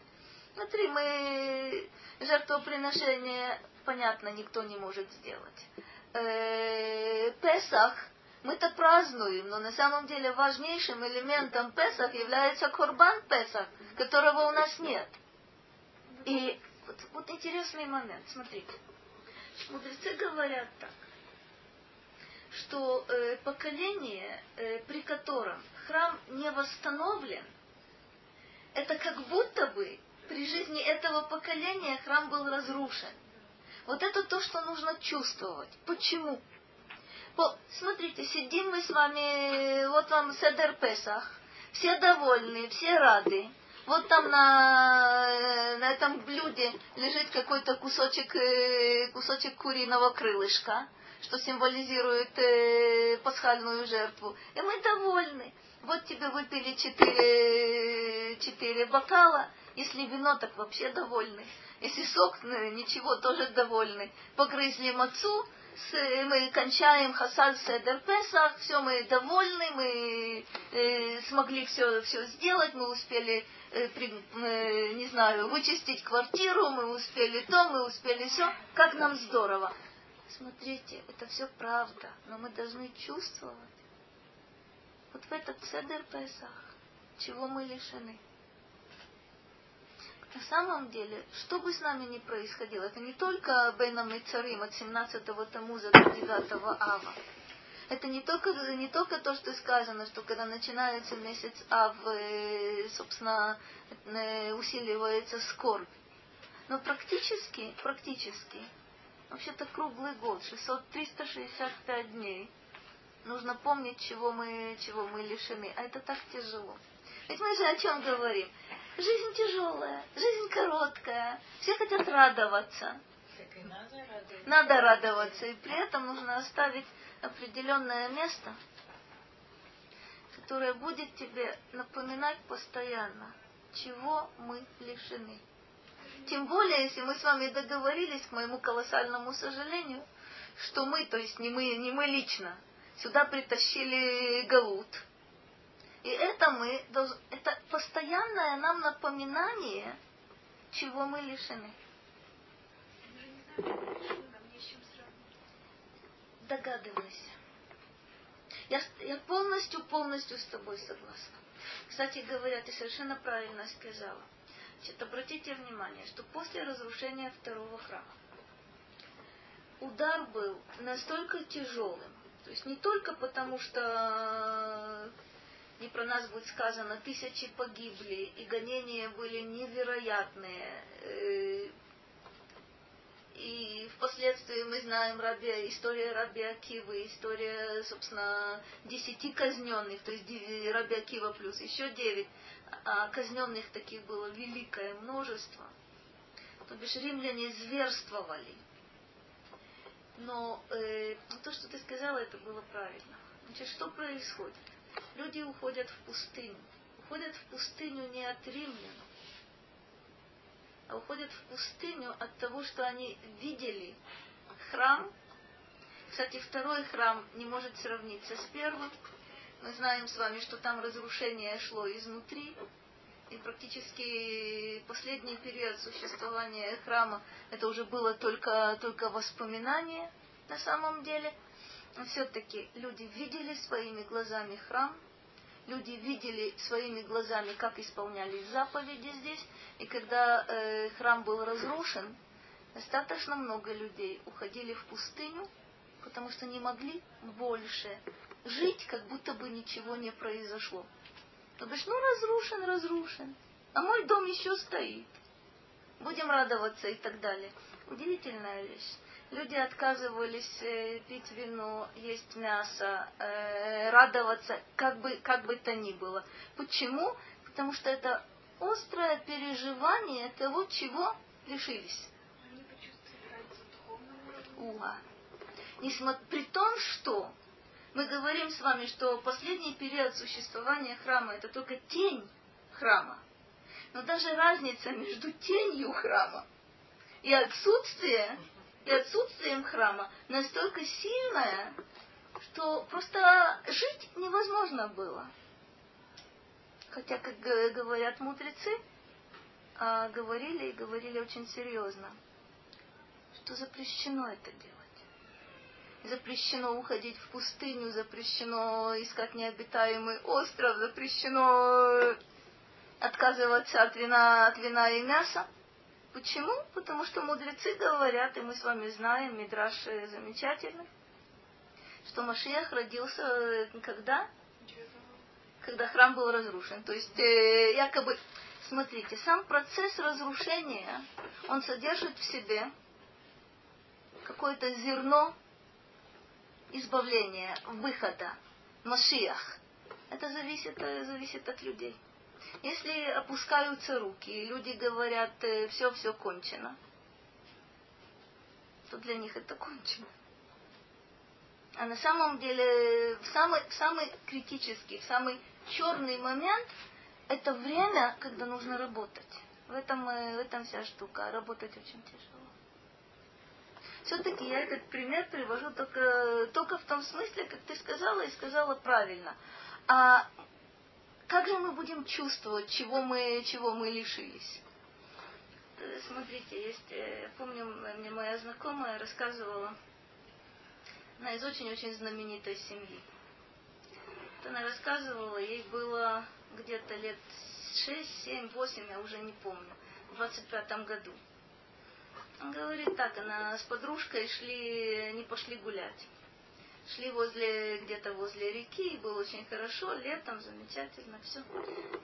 S1: Смотри, мы жертвоприношение, понятно, никто не может сделать. Э, Песах мы-то празднуем, но на самом деле важнейшим элементом Песах является Корбан Песах, которого у нас нет. И вот, вот интересный момент, смотрите. Мудрецы говорят так, что э, поколение, э, при котором храм не восстановлен, это как будто бы при жизни этого поколения храм был разрушен. Вот это то, что нужно чувствовать. Почему? По, смотрите, сидим мы с вами, вот вам Седер Песах, все довольны, все рады. Вот там на, на этом блюде лежит какой-то кусочек, э, кусочек куриного крылышка. что символизирует э, пасхальную жертву. И мы довольны. Вот тебе выпили четыре, четыре бокала, если вино, так вообще довольны. Если сок, ну, ничего, тоже довольны. Погрызли мацу, с, мы кончаем Хасад Седер Песах, все, мы довольны, мы э, смогли все, все сделать, мы успели, э, при, э, не знаю, вычистить квартиру, мы успели то, мы успели все, как нам здорово. Смотрите, это все правда, но мы должны чувствовать вот в этот Седер Песах, чего мы лишены. На самом деле, что бы с нами ни происходило, это не только Бейном и Царим от 17-го Тамуза до 9 Ава. Это не только, не только то, что сказано, что когда начинается месяц Ав, э, собственно, э, усиливается скорбь. Но практически, практически, вообще-то круглый год, 600, 365 дней, нужно помнить, чего мы, чего мы лишены. А это так тяжело. Ведь мы же о чем говорим? Жизнь тяжелая, жизнь короткая, все хотят радоваться.
S3: надо радоваться.
S1: Надо радоваться, и при этом нужно оставить определенное место, которое будет тебе напоминать постоянно, чего мы лишены. Тем более, если мы с вами договорились, к моему колоссальному сожалению, что мы, то есть не мы, не мы лично, сюда притащили галут – и это мы это постоянное нам напоминание, чего мы лишены. Догадывайся. Я, я полностью, полностью с тобой согласна. Кстати говоря, ты совершенно правильно сказала. Значит, обратите внимание, что после разрушения второго храма удар был настолько тяжелым, то есть не только потому, что и про нас будет сказано, тысячи погибли, и гонения были невероятные. Э, и впоследствии мы знаем раби, история Раби Акивы, история, собственно, десяти казненных, то есть Раби Акива плюс еще девять, а казненных таких было великое множество. То бишь римляне зверствовали. Но э, то, что ты сказала, это было правильно. Значит, что происходит? люди уходят в пустыню. Уходят в пустыню не от римлян, а уходят в пустыню от того, что они видели храм. Кстати, второй храм не может сравниться с первым. Мы знаем с вами, что там разрушение шло изнутри. И практически последний период существования храма это уже было только, только воспоминание на самом деле – все-таки люди видели своими глазами храм, люди видели своими глазами, как исполнялись заповеди здесь, и когда э, храм был разрушен, достаточно много людей уходили в пустыню, потому что не могли больше жить, как будто бы ничего не произошло. То бишь, ну разрушен, разрушен, а мой дом еще стоит. Будем радоваться и так далее. Удивительная вещь люди отказывались э, пить вино, есть мясо, э, радоваться, как бы, как бы то ни было. Почему? Потому что это острое переживание того, чего лишились. Уровня. Несмотря, при том, что мы говорим с вами, что последний период существования храма это только тень храма. Но даже разница между тенью храма и отсутствием и отсутствием храма настолько сильное, что просто жить невозможно было. Хотя, как говорят мудрецы, а говорили и говорили очень серьезно, что запрещено это делать. Запрещено уходить в пустыню, запрещено искать необитаемый остров, запрещено отказываться от вина, от вина и мяса. Почему? Потому что мудрецы говорят, и мы с вами знаем, Мидраш замечательный, что Машиях родился э, когда? Когда храм был разрушен. То есть э, якобы, смотрите, сам процесс разрушения, он содержит в себе какое-то зерно избавления, выхода, Машиях. Это зависит, э, зависит от людей. Если опускаются руки, и люди говорят, все, все кончено, то для них это кончено. А на самом деле, в самый, в самый критический, в самый черный момент, это время, когда нужно работать. В этом, э, в этом вся штука. Работать очень тяжело. Все-таки я этот пример привожу только, только в том смысле, как ты сказала, и сказала правильно. А как же мы будем чувствовать, чего мы, чего мы лишились? Смотрите, есть, э, помню, мне моя знакомая рассказывала, она из очень-очень знаменитой семьи. Она рассказывала, ей было где-то лет 6, 7, 8, я уже не помню, в 25 году. Он говорит так, она с подружкой шли, они пошли гулять. Шли возле, где-то возле реки, и было очень хорошо, летом, замечательно, все.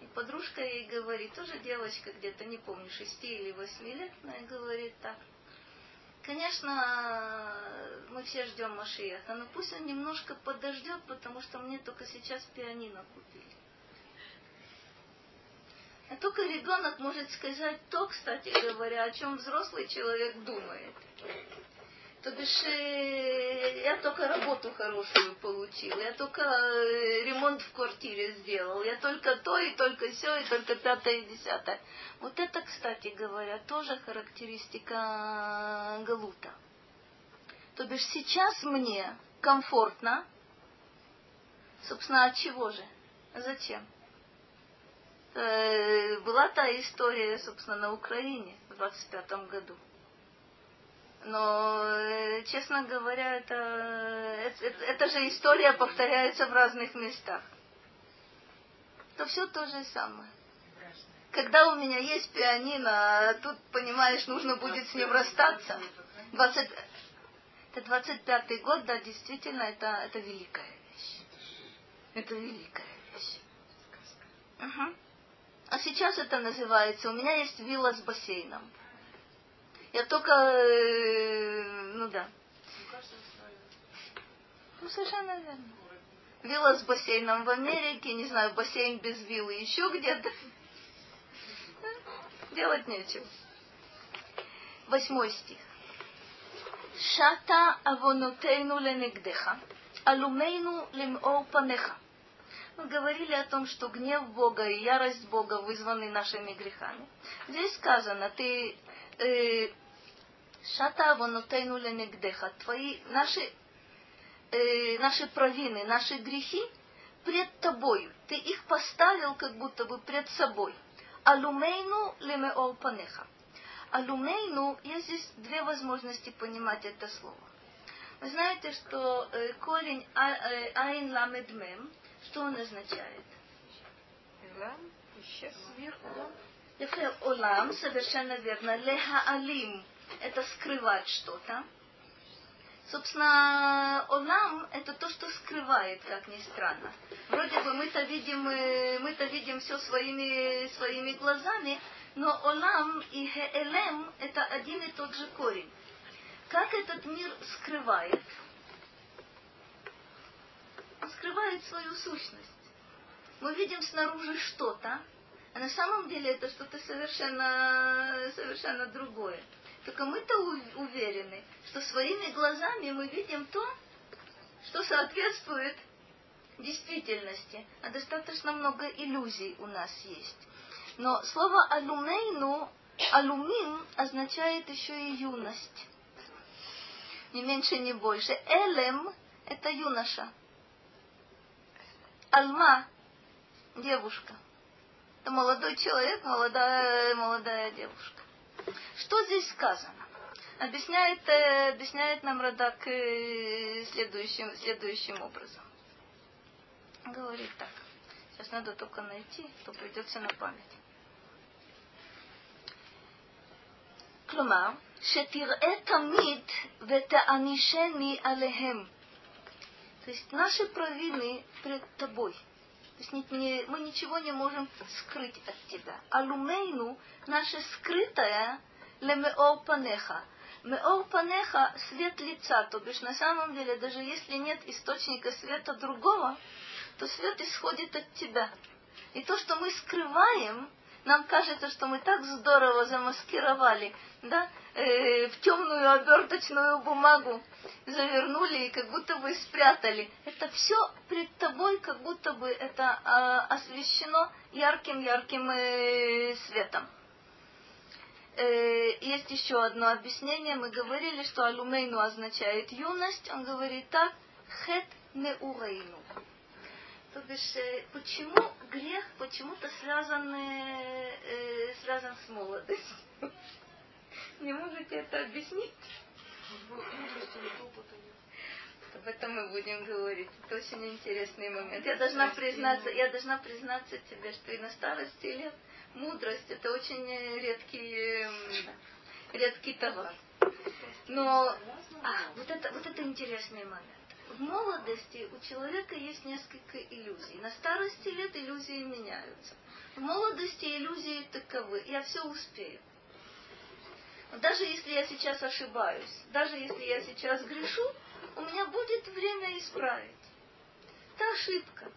S1: И подружка ей говорит, тоже девочка где-то, не помню, шести или восьми лет, она говорит так. Конечно, мы все ждем Машиеха, но пусть он немножко подождет, потому что мне только сейчас пианино купили. А только ребенок может сказать то, кстати говоря, о чем взрослый человек думает. То бишь, э, я только работу хорошую получил, я только э, ремонт в квартире сделал, я только то и только все, и только пятое и десятое. Вот это, кстати говоря, тоже характеристика Галута. То бишь, сейчас мне комфортно, собственно, от чего же? Зачем? Э, была та история, собственно, на Украине в 25 году. Но, э, честно говоря, это, это, эта же история повторяется в разных местах. То все то же самое. Когда у меня есть пианино, а тут, понимаешь, нужно будет с ним расстаться. 20, это 25-й год, да, действительно, это, это великая вещь. Это великая вещь. Угу. А сейчас это называется, у меня есть вилла с бассейном. Я только, э, ну да. Ну, совершенно верно. Вилла с бассейном в Америке, не знаю, бассейн без виллы еще где-то. [LAUGHS] Делать нечего. Восьмой стих. Шата авонотейну ленегдеха, алумейну лемор панеха мы говорили о том, что гнев Бога и ярость Бога вызваны нашими грехами. Здесь сказано, ты э, шата вонотейну ленегдеха, твои, наши, э, наши провины, наши грехи пред тобою. Ты их поставил как будто бы пред собой. Алумейну лемеор панеха. Алумейну, есть здесь две возможности понимать это слово. Вы знаете, что э, корень а, айн ламедмем – что он означает?
S3: Илам, исчез.
S1: Мир, улам. Улам, совершенно верно. Леха алим – это скрывать что-то. Собственно, олам – это то, что скрывает, как ни странно. Вроде бы мы-то видим, э, мы-то видим все своими, своими глазами, но олам и хеэлем – это один и тот же корень. Как этот мир скрывает? Он скрывает свою сущность. Мы видим снаружи что-то, а на самом деле это что-то совершенно, совершенно другое. Только мы-то уверены, что своими глазами мы видим то, что соответствует действительности. А достаточно много иллюзий у нас есть. Но слово алумейну, алумин означает еще и юность. Не меньше, не больше. Элем – это юноша. Альма, девушка. Это молодой человек, молодая, молодая девушка. Что здесь сказано? Объясняет, э, объясняет нам Радак э, следующим, следующим образом. Говорит так. Сейчас надо только найти, то придется на память. כלומר, שתראה תמיד ותענישני עליהם. То есть наши провины пред тобой. То есть не, мы ничего не можем скрыть от тебя. Алумейну, наше скрытое, лемеор панеха. Меор панеха – свет лица, то бишь на самом деле, даже если нет источника света другого, то свет исходит от тебя. И то, что мы скрываем, нам кажется, что мы так здорово замаскировали, да, э, в темную оберточную бумагу завернули и как будто бы спрятали. Это все пред тобой, как будто бы это э, освещено ярким-ярким э, светом. Э, есть еще одно объяснение. Мы говорили, что алюмейну означает юность. Он говорит так, хет не урейну. То бишь, почему грех почему-то связан, связан с молодостью? Не можете это объяснить? Об этом мы будем говорить. Это очень интересный момент. Я должна признаться, я должна признаться тебе, что и на старости лет мудрость это очень редкий, редкий товар. Но а, вот это, вот это интересный момент. В молодости у человека есть несколько иллюзий. На старости лет иллюзии меняются. В молодости иллюзии таковы. Я все успею. Даже если я сейчас ошибаюсь, даже если я сейчас грешу, у меня будет время исправить. Это ошибка.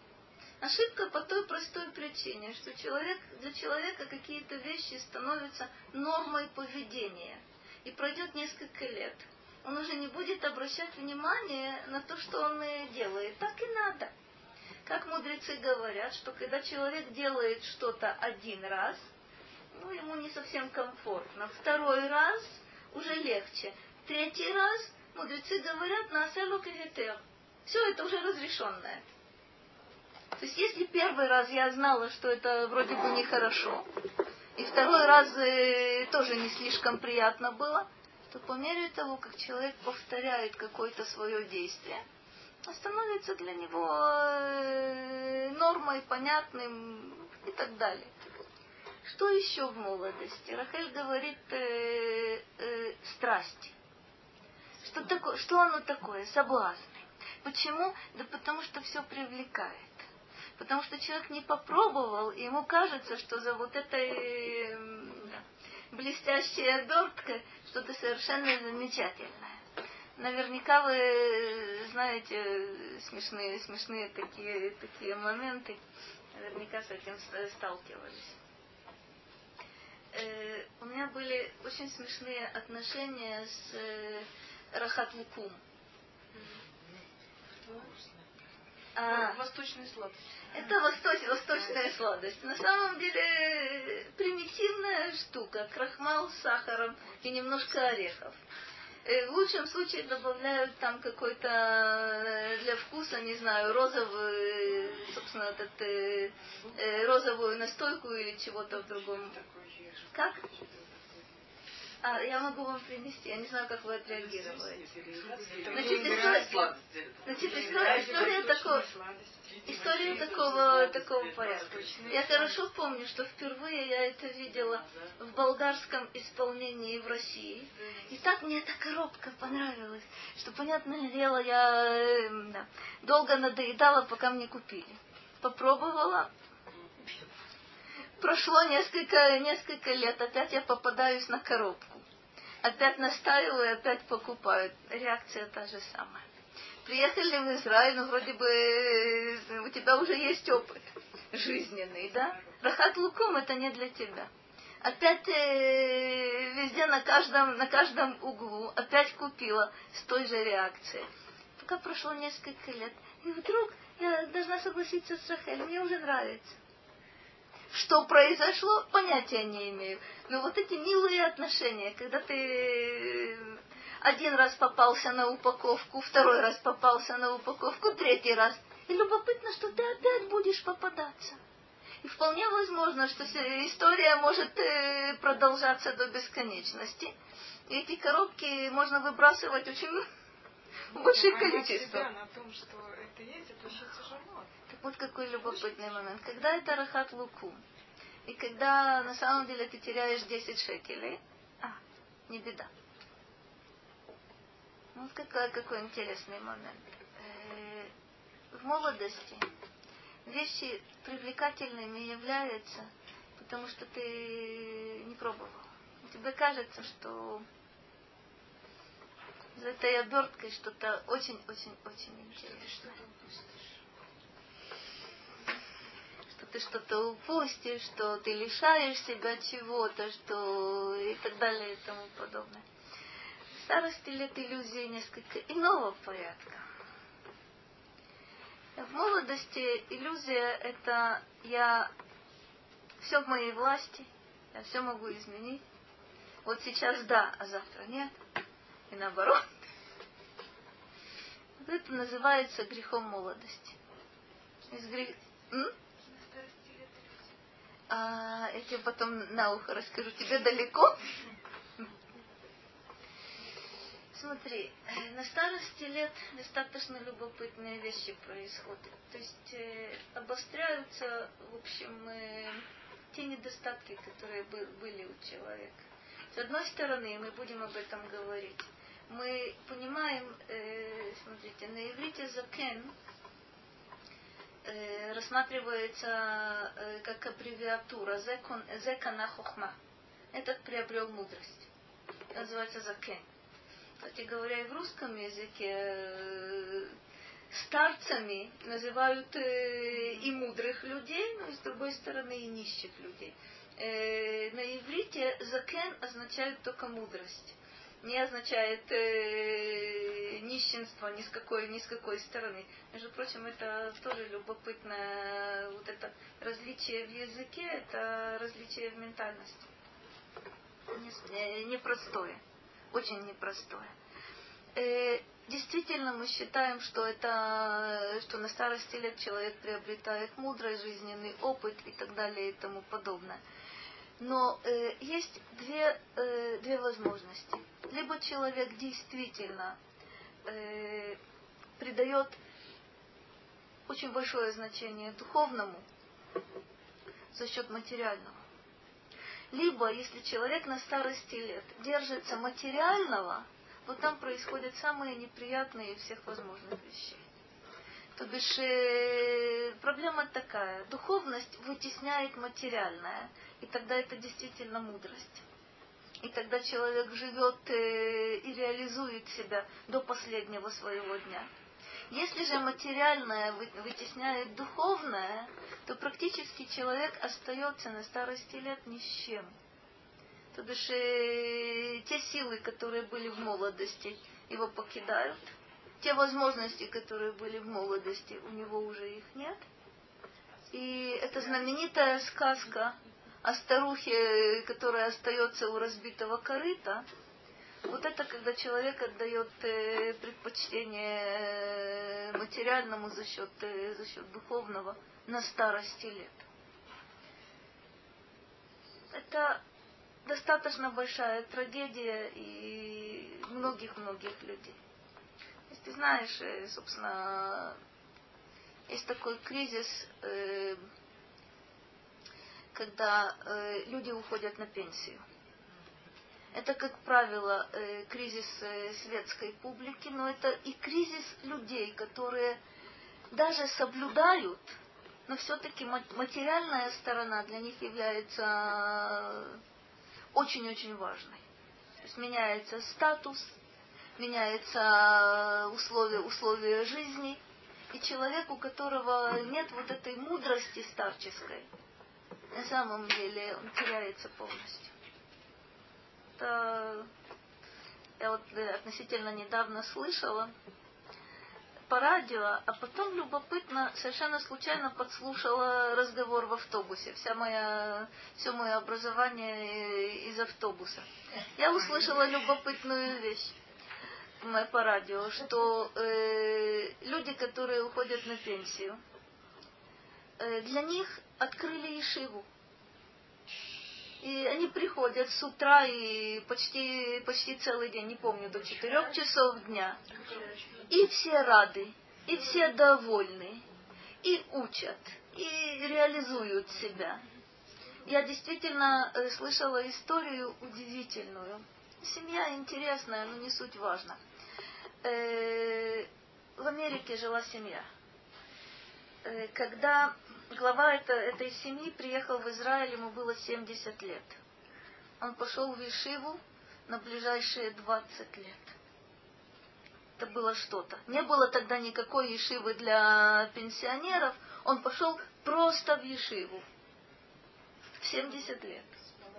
S1: Ошибка по той простой причине, что человек, для человека какие-то вещи становятся нормой поведения. И пройдет несколько лет. Он уже не будет обращать внимание на то, что он делает. Так и надо. Как мудрецы говорят, что когда человек делает что-то один раз – ну, ему не совсем комфортно. Второй раз уже легче. Третий раз мудрецы говорят на аселу кагетер. Все это уже разрешенное. То есть если первый раз я знала, что это вроде бы нехорошо, и второй раз э, тоже не слишком приятно было, то по мере того, как человек повторяет какое-то свое действие, становится для него э, нормой, понятным и так далее. Что еще в молодости? Рахель говорит э, э, страсти. Что, такое, что оно такое? Соблазны. Почему? Да потому что все привлекает. Потому что человек не попробовал, и ему кажется, что за вот этой э, блестящей оберткой что-то совершенно замечательное. Наверняка вы знаете смешные, смешные такие, такие моменты. Наверняка с этим сталкивались э, у меня были очень смешные отношения с э, Рахат Лукум.
S2: А, Восточная сладость.
S1: Это восточ, восточная сладость. На самом деле примитивная штука. Крахмал с сахаром и немножко орехов. Э, в лучшем случае добавляют там какой-то э, для вкуса, не знаю, розовый, собственно, этот, э, розовую настойку или чего-то в другом. Как? А, я могу вам принести, я не знаю, как вы отреагировали. Значит, история, значит, история, история такого, история такого, такого порядка. Я хорошо помню, что впервые я это видела в болгарском исполнении в России. И так мне эта коробка понравилась, что, понятное дело, я э, да, долго надоедала, пока мне купили. Попробовала, прошло несколько, несколько лет, опять я попадаюсь на коробку. Опять настаиваю, опять покупаю. Реакция та же самая. Приехали в Израиль, ну вроде бы э, у тебя уже есть опыт жизненный, да? Рахат луком это не для тебя. Опять э, везде на каждом, на каждом углу, опять купила с той же реакцией. Пока прошло несколько лет, и вдруг я должна согласиться с Рахель, мне уже нравится. Что произошло, понятия не имею. Но вот эти милые отношения, когда ты э, один раз попался на упаковку, второй раз попался на упаковку, третий раз. И любопытно, что ты опять будешь попадаться. И вполне возможно, что история может э, продолжаться до бесконечности. И эти коробки можно выбрасывать очень большое количество.
S3: на том, что это есть, это очень.
S1: Вот какой любопытный момент. Когда это рахат луку, и когда на самом деле ты теряешь 10 шекелей, а, не беда. Вот какой, какой интересный момент. Э, в молодости вещи привлекательными являются, потому что ты не пробовал. Тебе кажется, что за этой оберткой что-то очень-очень-очень интересное. Ты что-то упустишь, что ты лишаешь себя чего-то, что и так далее и тому подобное. Старости лет иллюзии несколько иного порядка. В молодости иллюзия это я все в моей власти, я все могу изменить. Вот сейчас да, а завтра нет. И наоборот. Вот это называется грехом молодости. Из грех... М? А, я тебе потом на ухо расскажу. Тебе далеко? Смотри, на старости лет достаточно любопытные вещи происходят. То есть э, обостряются, в общем, э, те недостатки, которые бы, были у человека. С одной стороны, мы будем об этом говорить. Мы понимаем, э, смотрите, на иврите закен рассматривается э, как аббревиатура зекон, зекана хохма. Этот приобрел мудрость. Называется закен. Кстати говоря, и в русском языке э, старцами называют э, и мудрых людей, но с другой стороны и нищих людей. Э, на иврите закен означает только мудрость. Не означает э, нищенство ни с какой, ни с какой стороны. Между прочим, это тоже любопытное вот это различие в языке, это различие в ментальности. Непростое, очень непростое. Э, действительно мы считаем, что это, что на старости лет человек приобретает мудрость, жизненный опыт и так далее и тому подобное. Но э, есть две, э, две возможности. Либо человек действительно э, придает очень большое значение духовному за счет материального. Либо, если человек на старости лет держится материального, вот там происходят самые неприятные всех возможных вещей. То бишь, э, проблема такая. Духовность вытесняет материальное, и тогда это действительно мудрость. И тогда человек живет э, и реализует себя до последнего своего дня. Если же материальное вытесняет духовное, то практически человек остается на старости лет ни с чем. То бишь э, те силы, которые были в молодости, его покидают. Те возможности, которые были в молодости, у него уже их нет. И это знаменитая сказка о старухе, которая остается у разбитого корыта. Вот это когда человек отдает э, предпочтение э, материальному за счет, э, за счет духовного на старости лет. Это достаточно большая трагедия и многих-многих людей. Если ты знаешь, собственно, есть такой кризис, когда э, люди уходят на пенсию. Это, как правило, кризис светской публики, но это и кризис людей, которые даже соблюдают, но все-таки материальная сторона для них является очень-очень важной. То есть меняется статус, меняются условия, условия жизни, и человек, у которого нет вот этой мудрости старческой, на самом деле он теряется полностью. Это я вот э, относительно недавно слышала, по радио, а потом любопытно, совершенно случайно подслушала разговор в автобусе. Вся моя, все мое образование из автобуса. Я услышала любопытную вещь по радио, что э, люди, которые уходят на пенсию, э, для них открыли Ишиву. И они приходят с утра и почти, почти целый день, не помню, до четырех часов дня. И все рады, и все довольны, и учат, и реализуют себя. Я действительно э, слышала историю удивительную. Семья интересная, но не суть важно. Э, в Америке жила семья. Э, когда глава это, этой семьи приехал в Израиль, ему было 70 лет. Он пошел в Ишиву на ближайшие 20 лет. Это было что-то. Не было тогда никакой Ишивы для пенсионеров. Он пошел просто в Ешиву. В 70 лет.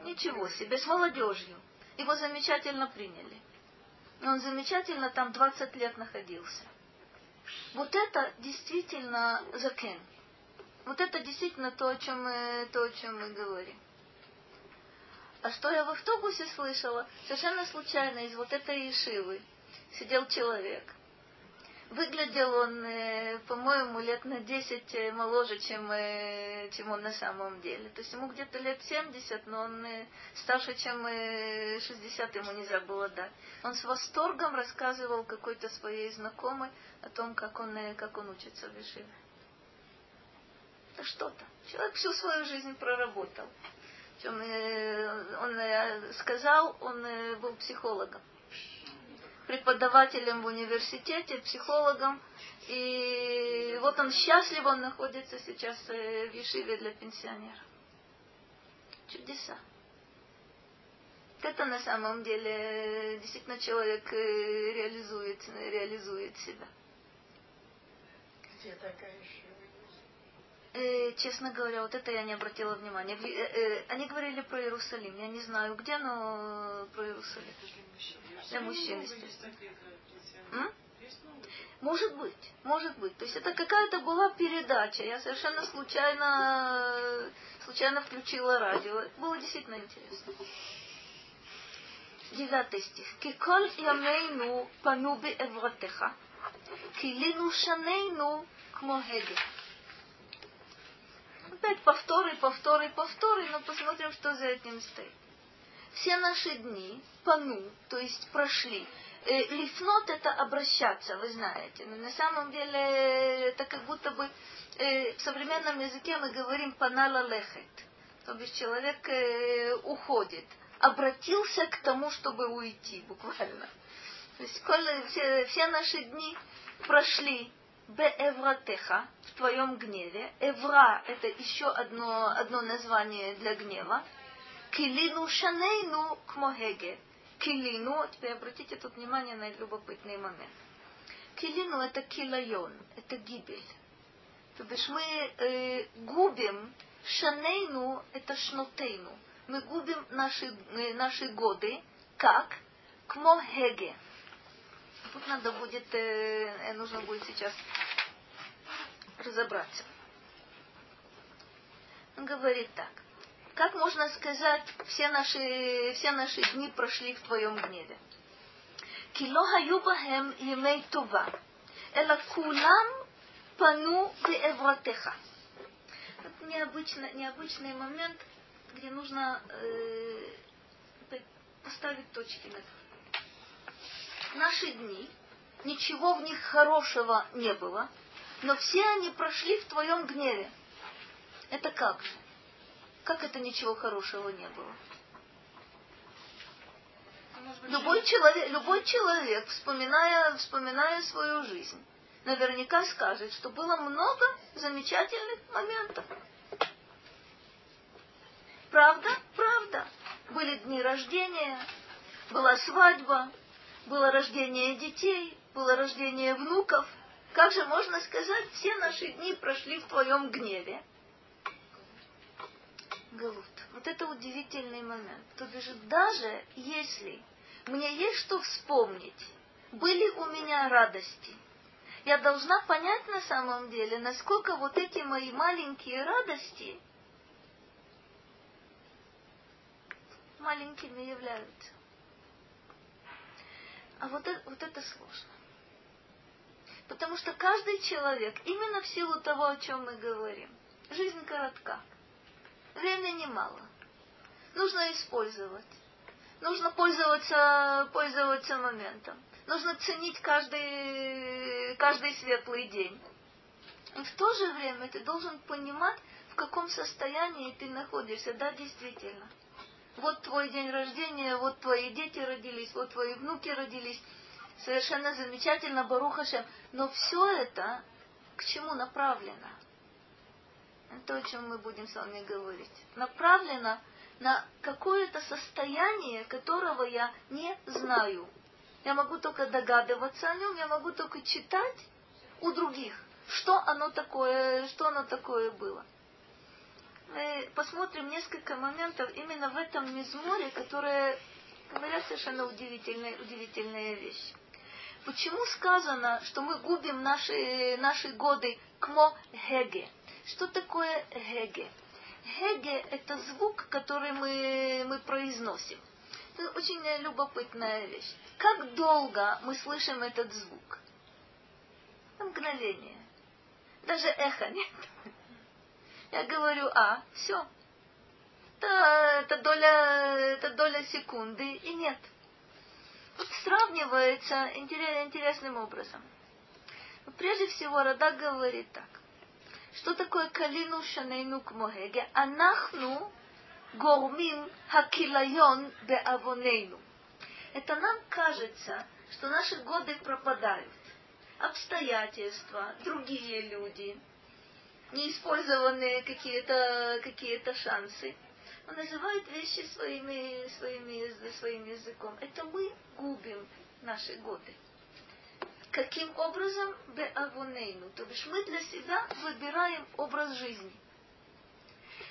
S1: Ничего себе, с молодежью. Его замечательно приняли. И он замечательно там 20 лет находился. Вот это действительно закен. Вот это действительно то, о чем мы, то, о чем мы говорим. А что я в автобусе слышала? Совершенно случайно из вот этой ешивы сидел человек. Выглядел он, э, по-моему, лет на 10 э, моложе, чем, э, чем он на самом деле. То есть ему где-то лет 70, но он старше, чем 60 ему нельзя было дать. Он с восторгом рассказывал какой-то своей знакомой о том, как он, как он учится в Ешиве. Это что-то. Человек всю свою жизнь проработал. Он, он сказал, он был психологом преподавателем в университете, психологом. И вот он счастлив, он находится сейчас э, в Ешиве для пенсионеров. Чудеса. Это на самом деле э, действительно человек э, реализует, реализует себя.
S3: Где такая Ешива?
S1: Э, честно говоря, вот это я не обратила внимания. Э, э, они говорили про Иерусалим. Я не знаю где, но про Иерусалим. Для мужчин. Может быть, может быть. То есть это какая-то была передача. Я совершенно случайно, случайно включила радио. Было действительно интересно. Девятый стих. Киколь ямейну пану би. Килину шанейну кмо хеге опять повторы, повторы, повторы, но посмотрим, что за этим стоит. Все наши дни пану, то есть прошли. Э, лифнот это обращаться, вы знаете. Но на самом деле это как будто бы э, в современном языке мы говорим панала лехет. То есть человек э, уходит, обратился к тому, чтобы уйти, буквально. То есть все, все наши дни прошли беэвратеха, в твоем гневе. Эвра – это еще одно, одно название для гнева. Килину шанейну кмохеге. Килину, теперь обратите тут внимание на любопытный момент. Килину – это килайон, это гибель. То бишь мы э, губим, шанейну – это шнотейну. Мы губим наши, э, наши годы, как? Кмохеге тут надо будет, э, э, нужно будет сейчас разобраться. Он говорит так. Как можно сказать, все наши, все наши дни прошли в твоем гневе? Кило хаю емей това, эла кулам пану беэвратеха. Это необычный, необычный момент, где нужно э, поставить точки над наши дни, ничего в них хорошего не было, но все они прошли в твоем гневе. Это как же? Как это ничего хорошего не было? Любой человек, любой человек вспоминая, вспоминая свою жизнь, наверняка скажет, что было много замечательных моментов. Правда? Правда. Были дни рождения, была свадьба, было рождение детей, было рождение внуков. Как же можно сказать, все наши дни прошли в твоем гневе? Галут. Вот это удивительный момент. То бишь, даже если мне есть что вспомнить, были у меня радости, я должна понять на самом деле, насколько вот эти мои маленькие радости маленькими являются. А вот это, вот это сложно. Потому что каждый человек, именно в силу того, о чем мы говорим, жизнь коротка, времени мало. Нужно использовать. Нужно пользоваться, пользоваться моментом. Нужно ценить каждый, каждый светлый день. И в то же время ты должен понимать, в каком состоянии ты находишься. Да, действительно вот твой день рождения, вот твои дети родились, вот твои внуки родились. Совершенно замечательно, Барухашем. Но все это к чему направлено? Это то, о чем мы будем с вами говорить. Направлено на какое-то состояние, которого я не знаю. Я могу только догадываться о нем, я могу только читать у других. Что оно такое, что оно такое было? Мы посмотрим несколько моментов именно в этом мизморе, которые говорят совершенно удивительная, удивительная вещь. Почему сказано, что мы губим наши, наши годы кмо хеге? Что такое хеге? Хеге – это звук, который мы, мы произносим. Это очень любопытная вещь. Как долго мы слышим этот звук? Мгновение. Даже эхо нет. Я говорю А, все. Это, это, доля, это доля секунды и нет. Вот сравнивается интересным образом. Прежде всего, Рада говорит так. Что такое калину шанейну кмогеге? Анахну гормим хакилайон беавонейну. Это нам кажется, что наши годы пропадают. Обстоятельства, другие люди, неиспользованные какие-то какие шансы. Он называет вещи своими, своими, своим языком. Это мы губим наши годы. Каким образом? Беавонейну. То бишь мы для себя выбираем образ жизни.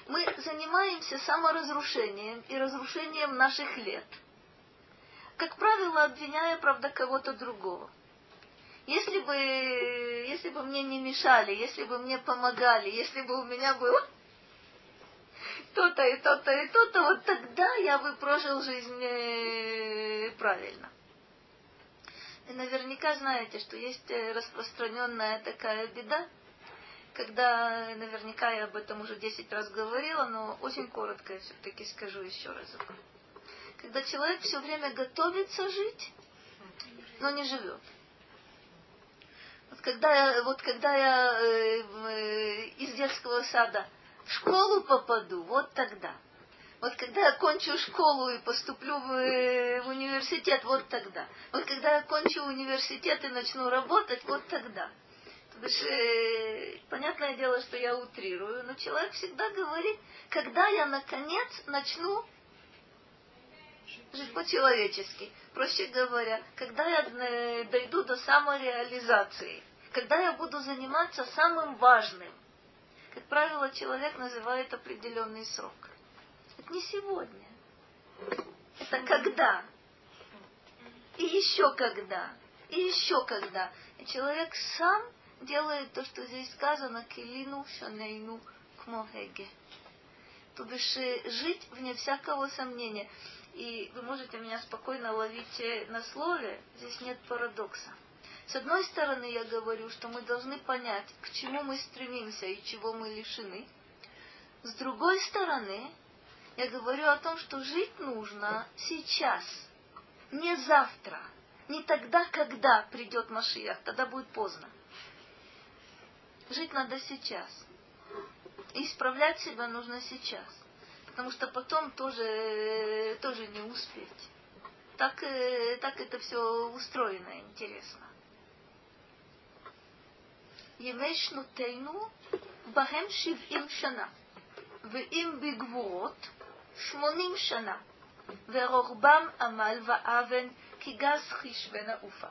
S1: Мы занимаемся саморазрушением и разрушением наших лет. Как правило, обвиняя, правда, кого-то другого. Если бы, если бы мне не мешали, если бы мне помогали, если бы у меня было то-то и то-то и то-то, вот тогда я бы прожил жизнь э, правильно. И наверняка знаете, что есть э, распространенная такая беда, когда наверняка я об этом уже 10 раз говорила, но очень коротко я все-таки скажу еще разок. Когда человек все время готовится жить, но не живет. Вот когда я, вот когда я э, э, из детского сада в школу попаду, вот тогда. Вот когда я кончу школу и поступлю в, в университет, вот тогда. Вот когда я кончу университет и начну работать, вот тогда. То есть, э, понятное дело, что я утрирую, но человек всегда говорит, когда я наконец начну жить по-человечески. Проще говоря, когда я э, дойду до самореализации, когда я буду заниматься самым важным. Как правило, человек называет определенный срок. Это не сегодня. Это когда. И еще когда. И еще когда. И человек сам делает то, что здесь сказано, килину шанейну кмохеге. То бишь э, жить вне всякого сомнения. И вы можете меня спокойно ловить э, на слове, здесь нет парадокса. С одной стороны, я говорю, что мы должны понять, к чему мы стремимся и чего мы лишены. С другой стороны, я говорю о том, что жить нужно сейчас, не завтра, не тогда, когда придет Машиях, тогда будет поздно. Жить надо сейчас. И исправлять себя нужно сейчас Потому что потом тоже, тоже не успеть. Так, э, так это все устроено, интересно. ימי שנותינו בהם שבעים שנה, ואם בגבורות שמונים שנה, ורוחבם עמל ואבן כי גז חיש ונעופה.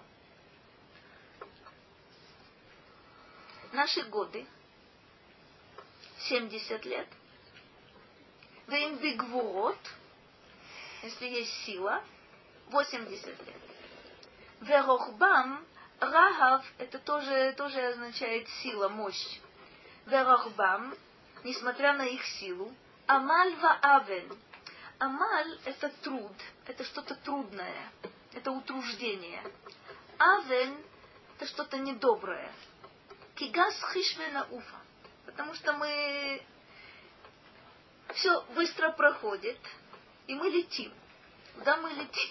S1: Наши годы 70 лет. Вейм бигвурот, если есть сила, 80 лет. Верохбам Рахав это тоже, тоже означает сила, мощь. Верахбам, несмотря на их силу. Амаль ва авен. Амаль это труд, это что-то трудное, это утруждение. Авен это что-то недоброе. Кигас хишвена уфа. Потому что мы все быстро проходит, и мы летим. Куда мы летим?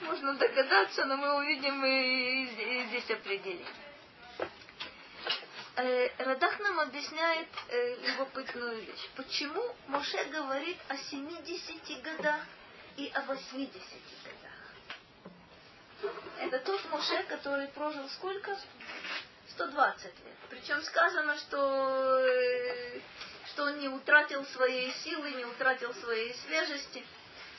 S1: Можно догадаться, но мы увидим и здесь определение. Э, Радах нам объясняет э, любопытную вещь. Почему Моше говорит о 70 годах и о 80 годах? Это тот Моше, который прожил сколько? 120 лет. Причем сказано, что, э, что он не утратил своей силы, не утратил своей свежести.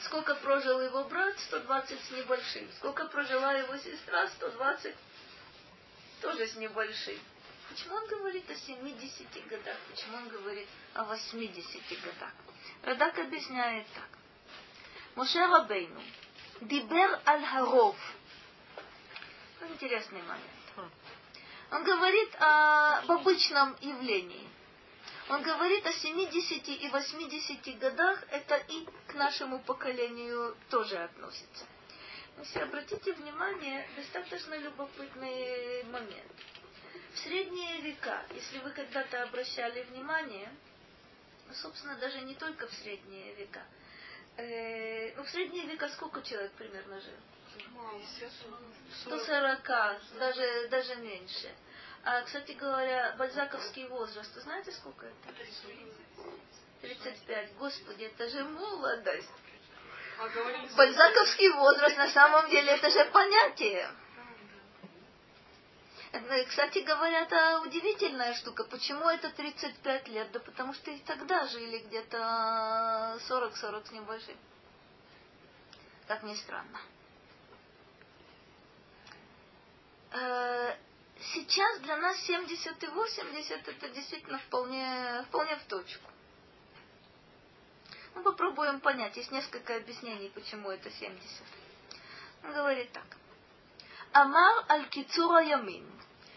S1: Сколько прожил его брат? 120 с небольшим. Сколько прожила его сестра? 120 тоже с небольшим. Почему он говорит о 70 годах? Почему он говорит о 80 годах? Радак объясняет так. Моше Рабейну дибер аль харов. Интересный момент. Он говорит об обычном явлении. Он говорит о 70 и 80 годах, это и к нашему поколению тоже относится. Если обратите внимание, достаточно любопытный момент. В средние века, если вы когда-то обращали внимание, ну, собственно, даже не только в средние века, э, ну, в средние века сколько человек примерно жил? 140, даже, даже меньше. А, кстати говоря, бальзаковский возраст, знаете, сколько это? 35. Господи, это же молодость. Бальзаковский возраст на самом деле это же понятие. Кстати говоря, это удивительная штука. Почему это 35 лет? Да потому что и тогда жили где-то 40-40 с небольшим. Как ни странно Э, сейчас для нас 70 и 80 это действительно вполне, вполне в точку. Мы попробуем понять. Есть несколько объяснений, почему это 70. Он говорит так. Амар аль кицура ямин,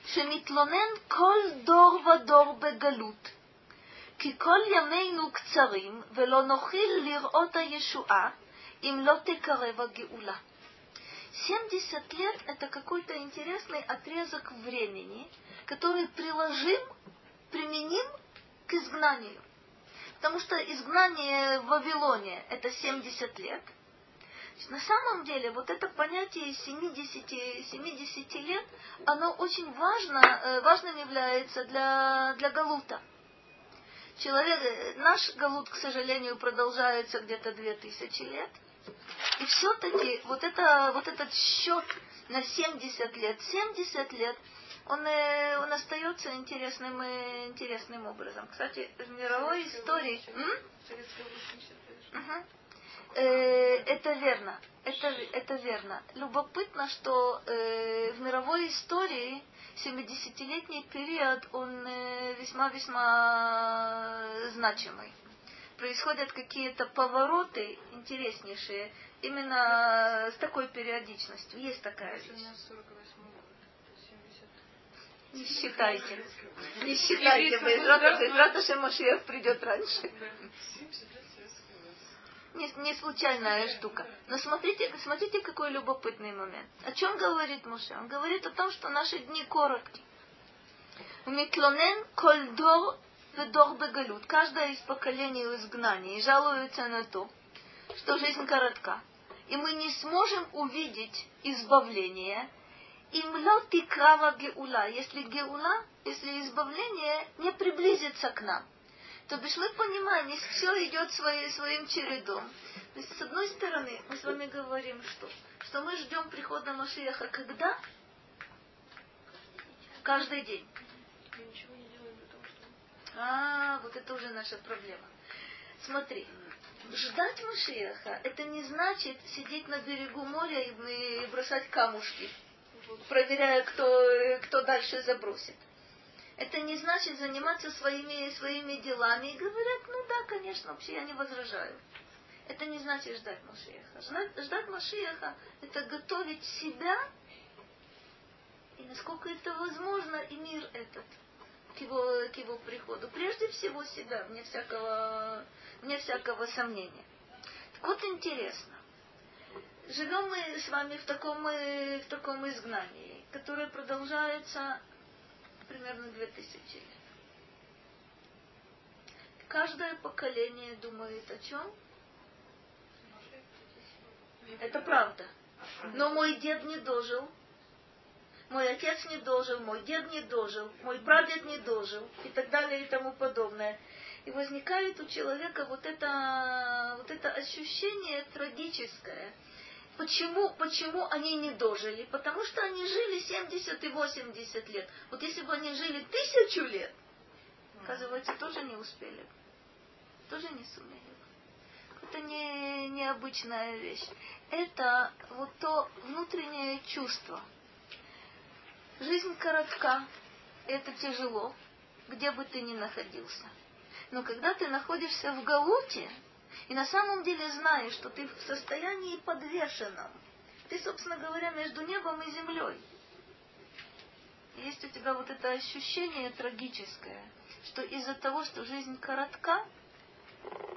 S1: שמתלונן כל דור ודור בגלות, כי כל ימינו קצרים, ולא נוחיל לראות הישועה, אם לא תקרב הגאולה. 70 лет – это какой-то интересный отрезок времени, который приложим, применим к изгнанию. Потому что изгнание в Вавилоне – это 70 лет. На самом деле, вот это понятие 70, 70 лет, оно очень важно, э, важным является для, для Галута. Человек, э, наш Галут, к сожалению, продолжается где-то 2000 лет. И все-таки вот, это, вот этот счет на 70 лет, 70 лет – он, э, он остается интересным, э, интересным образом. Кстати, в мировой истории... Угу. Э, это верно. Это, это верно. Любопытно, что э, в мировой истории 70-летний период, он э, весьма-весьма значимый. Происходят какие-то повороты интереснейшие именно с такой периодичностью. Есть такая вещь. Не считайте. Не считайте. Безрата Машиях придет раньше. Не, не случайная штука. Но смотрите, смотрите, какой любопытный момент. О чем говорит Муше? Он говорит о том, что наши дни коротки. Миклонен кольдор ведор бегалют. Каждое из поколений в изгнании жалуется на то, что жизнь коротка. И мы не сможем увидеть избавление, Имлот и крава геула, если геула, если избавление не приблизится к нам. То бишь мы понимаем, если все идет своей, своим чередом. То есть, с одной стороны, мы с вами говорим, что, что мы ждем прихода Машиаха когда? Каждый день. А, вот это уже наша проблема. Смотри, ждать Машиаха, это не значит сидеть на берегу моря и бросать камушки проверяя, кто, кто дальше забросит. Это не значит заниматься своими, своими делами и говорят, ну да, конечно, вообще я не возражаю. Это не значит ждать Машиеха. Ждать, ждать Машиеха – это готовить себя, и насколько это возможно, и мир этот к его, к его приходу. Прежде всего себя, вне всякого, вне всякого сомнения. Так вот интересно живем мы с вами в таком, э, в таком изгнании, которое продолжается примерно две тысячи лет. Каждое поколение думает о чем? Это правда. Но мой дед не дожил, мой отец не дожил, мой дед не дожил, мой прадед не дожил и так далее и тому подобное. И возникает у человека вот это, вот это ощущение трагическое – Почему, почему они не дожили? Потому что они жили 70 и 80 лет. Вот если бы они жили тысячу лет, оказывается, тоже не успели. Тоже не сумели. Это не необычная вещь. Это вот то внутреннее чувство. Жизнь коротка, это тяжело, где бы ты ни находился. Но когда ты находишься в Галуте, и на самом деле знаешь, что ты в состоянии подвешенном, ты, собственно говоря, между небом и землей. Есть у тебя вот это ощущение трагическое, что из-за того, что жизнь коротка,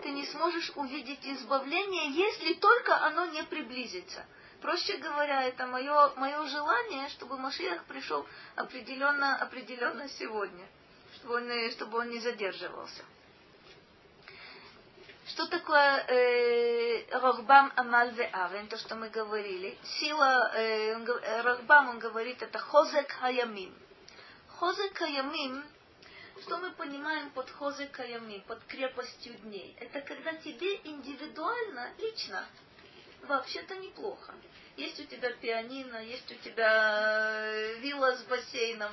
S1: ты не сможешь увидеть избавление, если только оно не приблизится. Проще говоря, это мое, мое желание, чтобы Машиах пришел определенно, определенно сегодня, чтобы он, чтобы он не задерживался. Что такое э, Рохбам Амаль Авен, то, что мы говорили? Сила, э, он, Рохбам, он говорит, это Хозек Хаямим. Хозек Хаямим, что мы понимаем под Хозек Хаямим, под крепостью дней? Это когда тебе индивидуально, лично, вообще-то неплохо. Есть у тебя пианино, есть у тебя э, вилла с бассейном,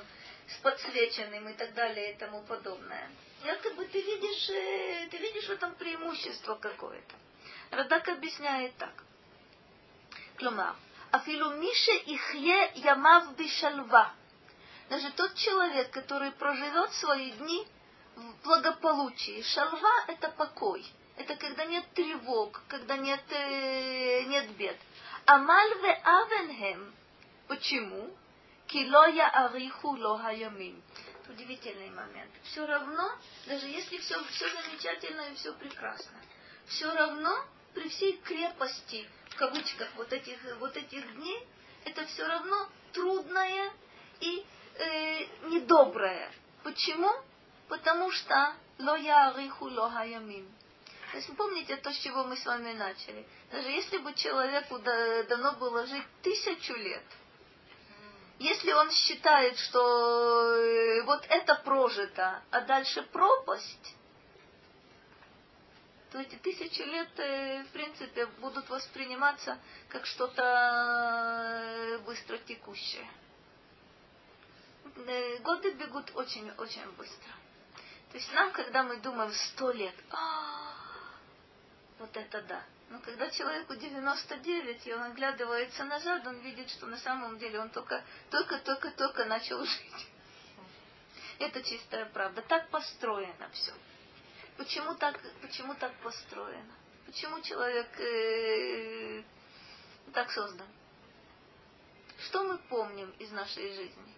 S1: с подсвеченным и так далее и тому подобное якобы ты видишь, э, ты видишь в этом преимущество какое-то. Радак объясняет так. Клумар, афилу мише ихе ямав бишальва. Даже тот человек, который проживет свои дни в благополучии. Шалва – это покой. Это когда нет тревог, когда нет, э, нет бед. Амальве авенхем. Почему? Килоя ариху лоха ямим удивительный момент. Все равно, даже если все, все замечательно и все прекрасно, все равно при всей крепости, в кавычках, вот этих, вот этих дней, это все равно трудное и э, недоброе. Почему? Потому что ло яриху ло хаямим. То есть помните то, с чего мы с вами начали. Даже если бы человеку дано было жить тысячу лет – если он считает, что э, вот это прожито, а дальше пропасть, то эти тысячи лет, э, в принципе, будут восприниматься как что-то э, быстро текущее. Годы бегут очень-очень быстро. То есть нам, когда мы думаем сто лет, а, вот это да. Но когда человеку 99, и он оглядывается назад, он видит, что на самом деле он только, только, только, только начал жить. Это чистая правда. Так построено все. Почему так, почему так построено? Почему человек э, так создан? Что мы помним из нашей жизни?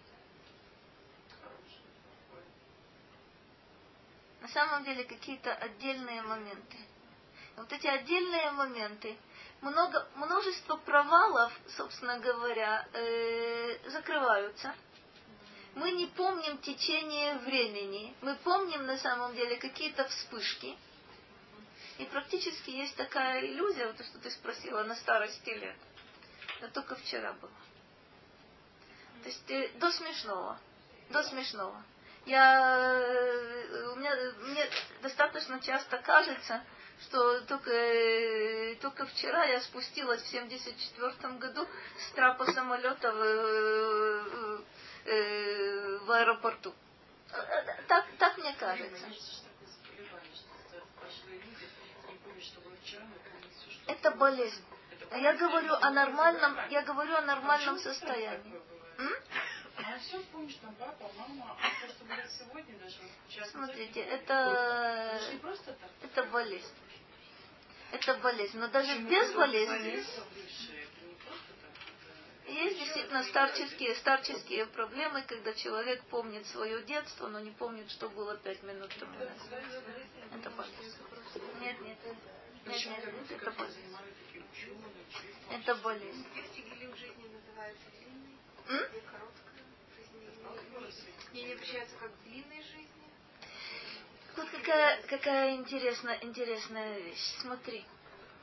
S1: На самом деле какие-то отдельные моменты – вот эти отдельные моменты, много, множество провалов, собственно говоря, э, закрываются. Мы не помним течение времени, мы помним на самом деле какие-то вспышки. И практически есть такая иллюзия, вот то, что ты спросила, на старости лет. Это только вчера было. То есть э, до смешного. До смешного. Я, э, у меня, мне достаточно часто кажется, что только, э, только вчера я спустилась в 74 году с трапа самолета в, э, э, в аэропорту. Так, так мне кажется. Это болезнь. Я говорю о нормальном, я говорю о нормальном состоянии. Смотрите, это, это болезнь это болезнь. Но даже без болезни есть действительно старческие, старческие проблемы, когда человек помнит свое детство, но не помнит, что было пять минут тому назад. Это болезнь. Нет, нет. Нет, нет, нет, это болезнь. Это болезнь. М?
S2: Не обращаются как длинной жизни?
S1: Вот какая, какая интересная, интересная вещь. Смотри,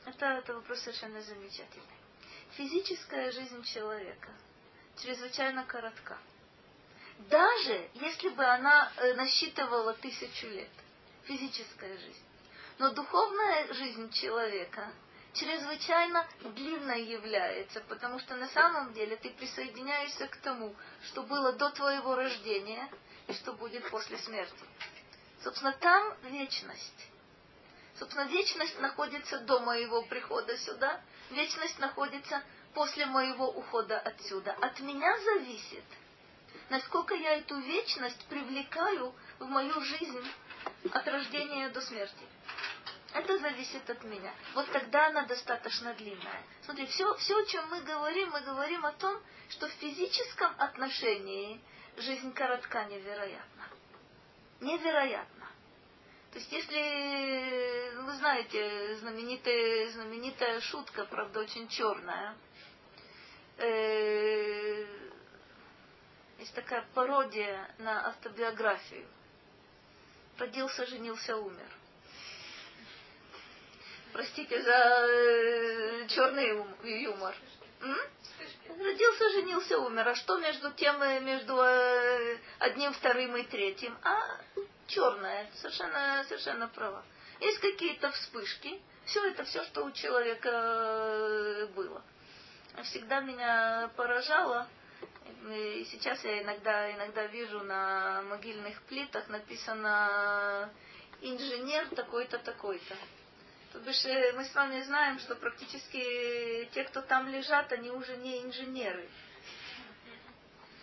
S1: это, это вопрос совершенно замечательный. Физическая жизнь человека чрезвычайно коротка. Даже если бы она э, насчитывала тысячу лет, физическая жизнь. Но духовная жизнь человека чрезвычайно длинной является, потому что на самом деле ты присоединяешься к тому, что было до твоего рождения и что будет после смерти. Собственно, там вечность. Собственно, вечность находится до моего прихода сюда, вечность находится после моего ухода отсюда. От меня зависит, насколько я эту вечность привлекаю в мою жизнь от рождения до смерти. Это зависит от меня. Вот тогда она достаточно длинная. Смотри, все, все, о чем мы говорим, мы говорим о том, что в физическом отношении жизнь коротка невероятно. Невероятно. То есть, если вы знаете знаменитая, знаменитая шутка, правда, очень черная, э, есть такая пародия на автобиографию. Родился, женился, умер. Простите за э, черный юмор. Родился, женился, умер. А что между тем, э, между э, одним, вторым и третьим? А черное, совершенно, совершенно права. Есть какие-то вспышки. Все это все, что у человека э, было. Всегда меня поражало, и сейчас я иногда, иногда вижу на могильных плитах написано инженер такой-то, такой-то. То бишь э, мы с вами знаем, что практически те, кто там лежат, они уже не инженеры.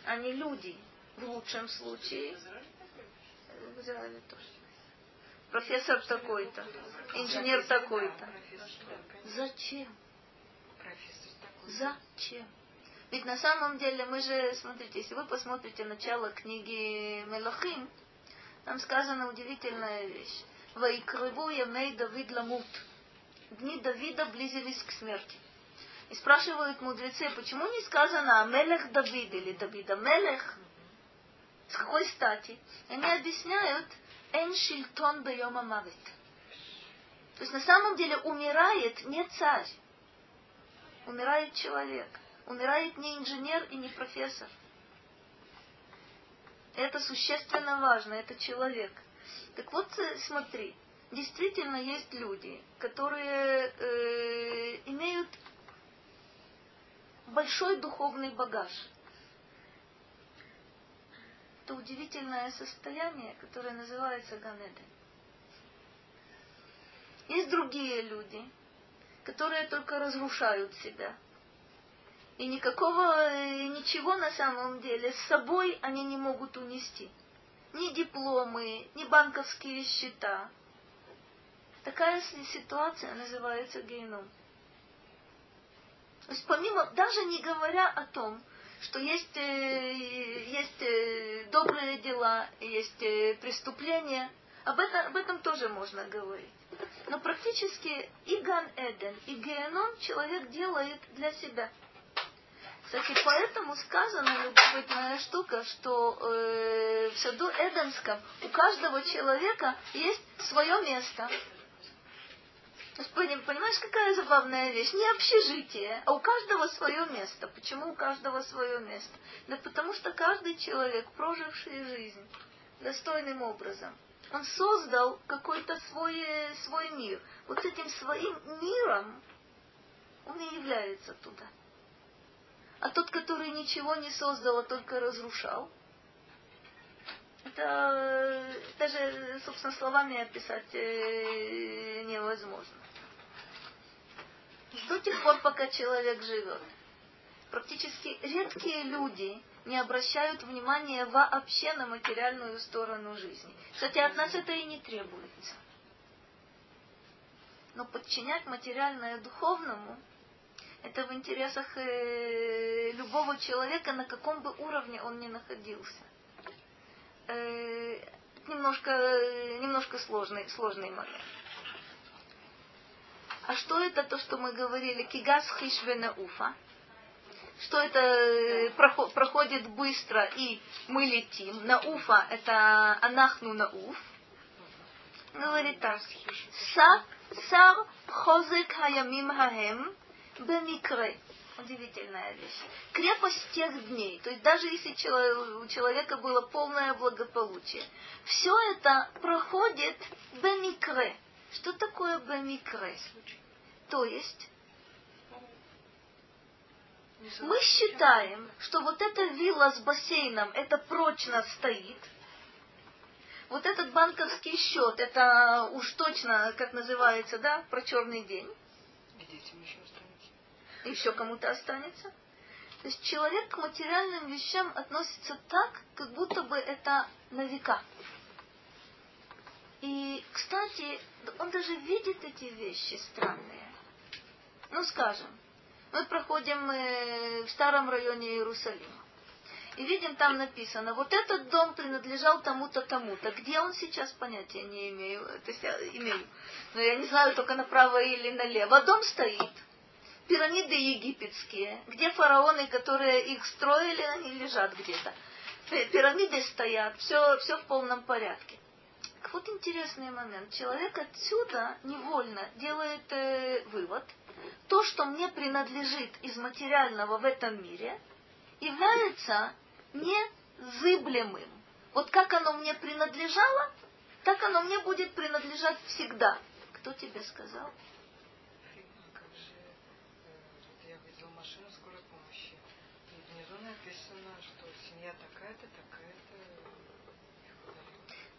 S1: Они люди, в лучшем случае. В тоже. Профессор такой-то, инженер такой-то. Зачем? Зачем? Ведь на самом деле мы же, смотрите, если вы посмотрите начало книги Мелахим, там сказана удивительная вещь. Вайкрыву ямей Давид ламут. Дни Давида близились к смерти. И спрашивают мудрецы, почему не сказано Мелех Давид или Давида Мелех? С какой стати? Они объясняют Эн Шильтон Бейома Мавит. То есть на самом деле умирает не царь, умирает человек. Умирает не инженер и не профессор. Это существенно важно, это человек. Так вот, э, смотри, действительно есть люди, которые э, имеют большой духовный багаж. Это удивительное состояние, которое называется Ганеды. Есть другие люди, которые только разрушают себя. И никакого, э, ничего на самом деле с собой они не могут унести ни дипломы, ни банковские счета. Такая ситуация называется геном. То есть помимо, даже не говоря о том, что есть, э, есть э, добрые дела, есть э, преступления, об этом, об этом тоже можно говорить. Но практически и Ган Эден, и Геном человек делает для себя – кстати, поэтому сказана любопытная штука, что э, в саду Эденском у каждого человека есть свое место. Понимаешь, какая забавная вещь? Не общежитие, а у каждого свое место. Почему у каждого свое место? Да потому что каждый человек, проживший жизнь достойным образом, он создал какой-то свой, свой мир. Вот этим своим миром он и является туда а тот, который ничего не создал, а только разрушал. Это даже, собственно, словами описать э, невозможно. До тех пор, пока человек живет. Практически редкие люди не обращают внимания вообще на материальную сторону жизни. Кстати, от нас это и не требуется. Но подчинять материальное духовному это в интересах э, любого человека, на каком бы уровне он ни находился. Э, немножко, немножко сложный, сложный момент. А что это то, что мы говорили? Кигас хишвена уфа. Что это э, проходит быстро и мы летим. На уфа это анахну на уф. Говорит так. Са, сар хозек хаямим хаем Бемикре. Удивительная вещь. Крепость тех дней. То есть даже если у человека было полное благополучие. Все это проходит бемикре. Что такое бемикре? То есть мы считаем, что вот эта вилла с бассейном, это прочно стоит. Вот этот банковский счет, это уж точно, как называется, да, про черный день.
S3: Детям еще
S1: еще кому-то останется. То есть человек к материальным вещам относится так, как будто бы это на века. И, кстати, он даже видит эти вещи странные. Ну, скажем, мы проходим э, в старом районе Иерусалима. И видим, там написано, вот этот дом принадлежал тому-то, тому-то. Где он сейчас, понятия не имею. То есть я имею. Но я не знаю только направо или налево. Дом стоит. Пирамиды египетские. Где фараоны, которые их строили, они лежат где-то. Пирамиды стоят. Все, все в полном порядке. Так вот интересный момент. Человек отсюда невольно делает э, вывод. То, что мне принадлежит из материального в этом мире, является незыблемым. Вот как оно мне принадлежало, так оно мне будет принадлежать всегда. Кто тебе сказал?
S3: Как же, э, я видела машину скорой помощи. И внизу написано, семья такая-то, такая-то.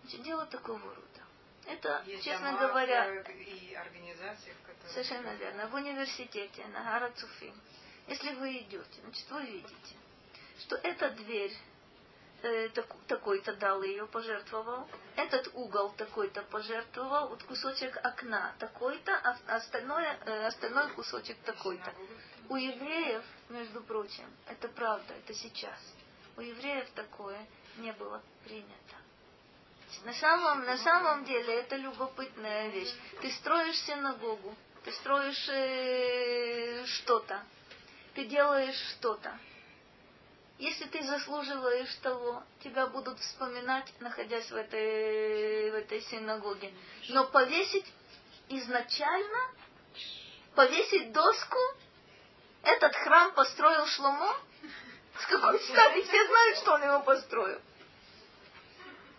S1: Значит, дело такого рода. Это,
S3: Есть
S1: честно
S3: дома,
S1: говоря,
S3: э, и организации, в которых...
S1: совершенно верно. В университете на Гара Цуфим, если вы идете, значит, вы видите, что эта дверь э, так, такой-то дал ее, пожертвовал, этот угол такой-то пожертвовал, вот кусочек окна такой-то, а остальное, э, остальной кусочек такой-то. У евреев, между прочим, это правда, это сейчас. У евреев такое не было принято. На самом, на самом деле это любопытная вещь. Ты строишь синагогу, ты строишь э, что-то, ты делаешь что-то. Если ты заслуживаешь того, тебя будут вспоминать, находясь в этой, в этой синагоге. Но повесить изначально, повесить доску, этот храм построил Шломо, с какой стати? Все знают, что он его построил.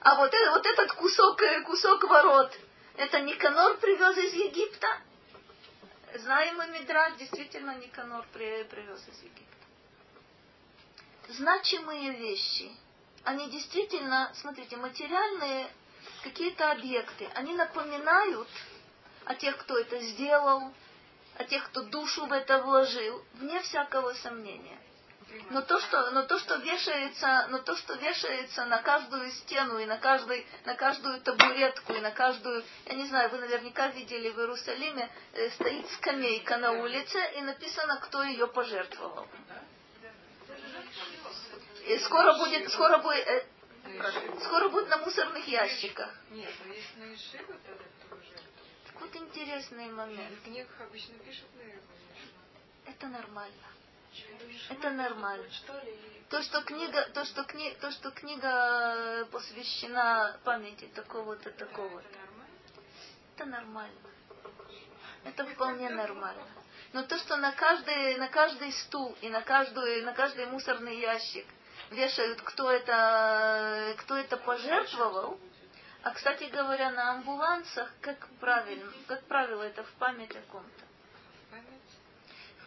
S1: А вот, это, вот этот кусок, э, кусок ворот, это Никанор привез из Египта. Знаем мы Мидрат, действительно Никанор привез из Египта. Значимые вещи, они действительно, смотрите, материальные какие-то объекты, они напоминают о тех, кто это сделал, о тех, кто душу в это вложил, вне всякого сомнения. Но то, что, но то, что вешается, но то, что вешается на каждую стену и на, каждый, на каждую табуретку и на каждую, я не знаю, вы наверняка видели в Иерусалиме, э, стоит скамейка на улице и написано, кто ее пожертвовал. И скоро будет, скоро будет, э, скоро будет на мусорных ящиках.
S3: Нет, но если на Ишиву, тогда тоже.
S1: Так вот интересный момент.
S3: В книгах обычно пишут на
S1: Это нормально. Это нормально. То, что книга, то, что кни, то, что книга посвящена памяти такого-то, такого-то. Это нормально. Это вполне нормально. Но то, что на каждый, на каждый стул и на, каждую, на каждый мусорный ящик вешают, кто это, кто это пожертвовал, а, кстати говоря, на амбулансах, как правильно, как правило, это в память о ком-то.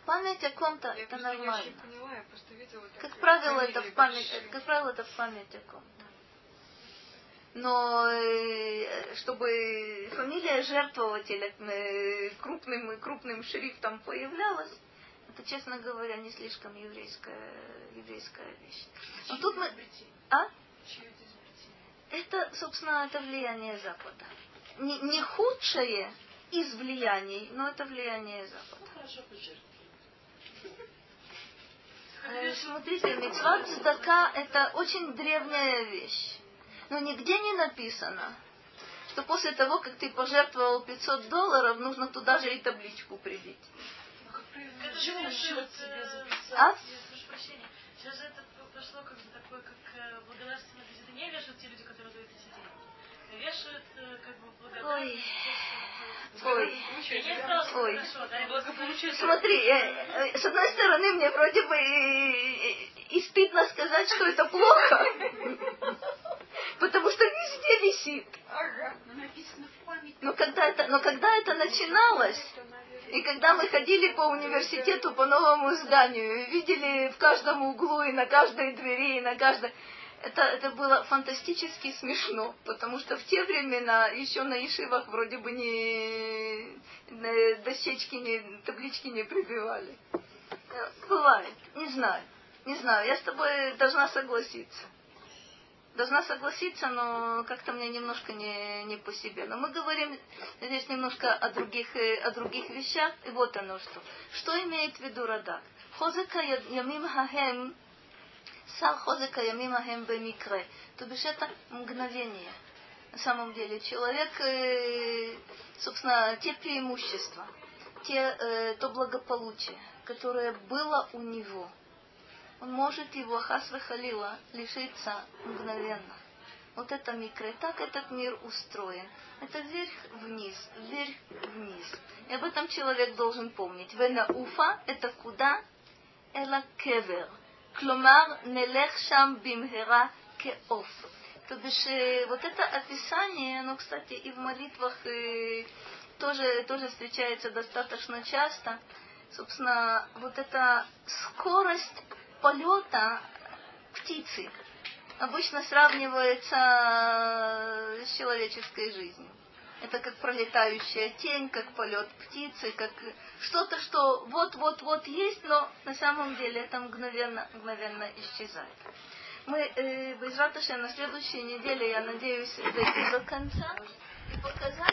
S1: Память о ком-то это нормально.
S3: Поняла, я просто видела,
S1: как правило, это в память, как правило, это в память о ком-то. Но э, чтобы фамилия жертвователя э, крупным крупным шрифтом появлялась, это, честно говоря, не слишком еврейская, еврейская вещь. Но тут мы... А? Это, собственно, это влияние Запада. Не, не худшее из влияний, но это влияние Запада. Э, смотрите, мецват цдака это очень древняя вещь. Но нигде не написано, что после того, как ты пожертвовал 500 долларов, нужно туда же и табличку прибить.
S2: Почему счет себе записать?
S1: А?
S6: Прошу прощения. Сейчас же это пошло как бы такое, как э, благодарственное это не вешают те люди, которые за это сидели. Вешают э, как бы благодарность.
S1: Ой. Ой.
S6: хорошо, да, я
S1: Смотри, э, э, с одной стороны, мне вроде бы и, и стыдно сказать, что это плохо, [LAUGHS] потому что везде висит. Но когда это, но когда это начиналось, и когда мы ходили по университету, по новому зданию, и видели в каждом углу и на каждой двери, и на каждой... Это, это было фантастически смешно, потому что в те времена еще на Ишивах вроде бы не дощечки, не, таблички не прибивали. Бывает, не знаю. Не знаю, я с тобой должна согласиться. Должна согласиться, но как-то мне немножко не, не по себе. Но мы говорим здесь немножко о других, э, о других вещах. И вот оно что. Что имеет в виду Радак? Хозека ямим хахем, сар хозека ямим хахем бемикре. То бишь это мгновение. На самом деле человек, э, собственно, те преимущества, те, э, то благополучие, которое было у него – он может его хасвы халила лишиться мгновенно. Вот это микро, так этот мир устроен. Это вверх-вниз, вверх-вниз. И об этом человек должен помнить. Вена уфа – это куда? Эла кевер. Кломар нелех шам бимхера кеоф. То бишь, вот это описание, оно, кстати, и в молитвах и тоже, тоже встречается достаточно часто. Собственно, вот эта скорость полета птицы обычно сравнивается с человеческой жизнью. Это как пролетающая тень, как полет птицы, как что-то, что вот-вот-вот есть, но на самом деле это мгновенно, мгновенно исчезает. Мы э, без раташи на следующей неделе, я надеюсь, дойти до конца и показать.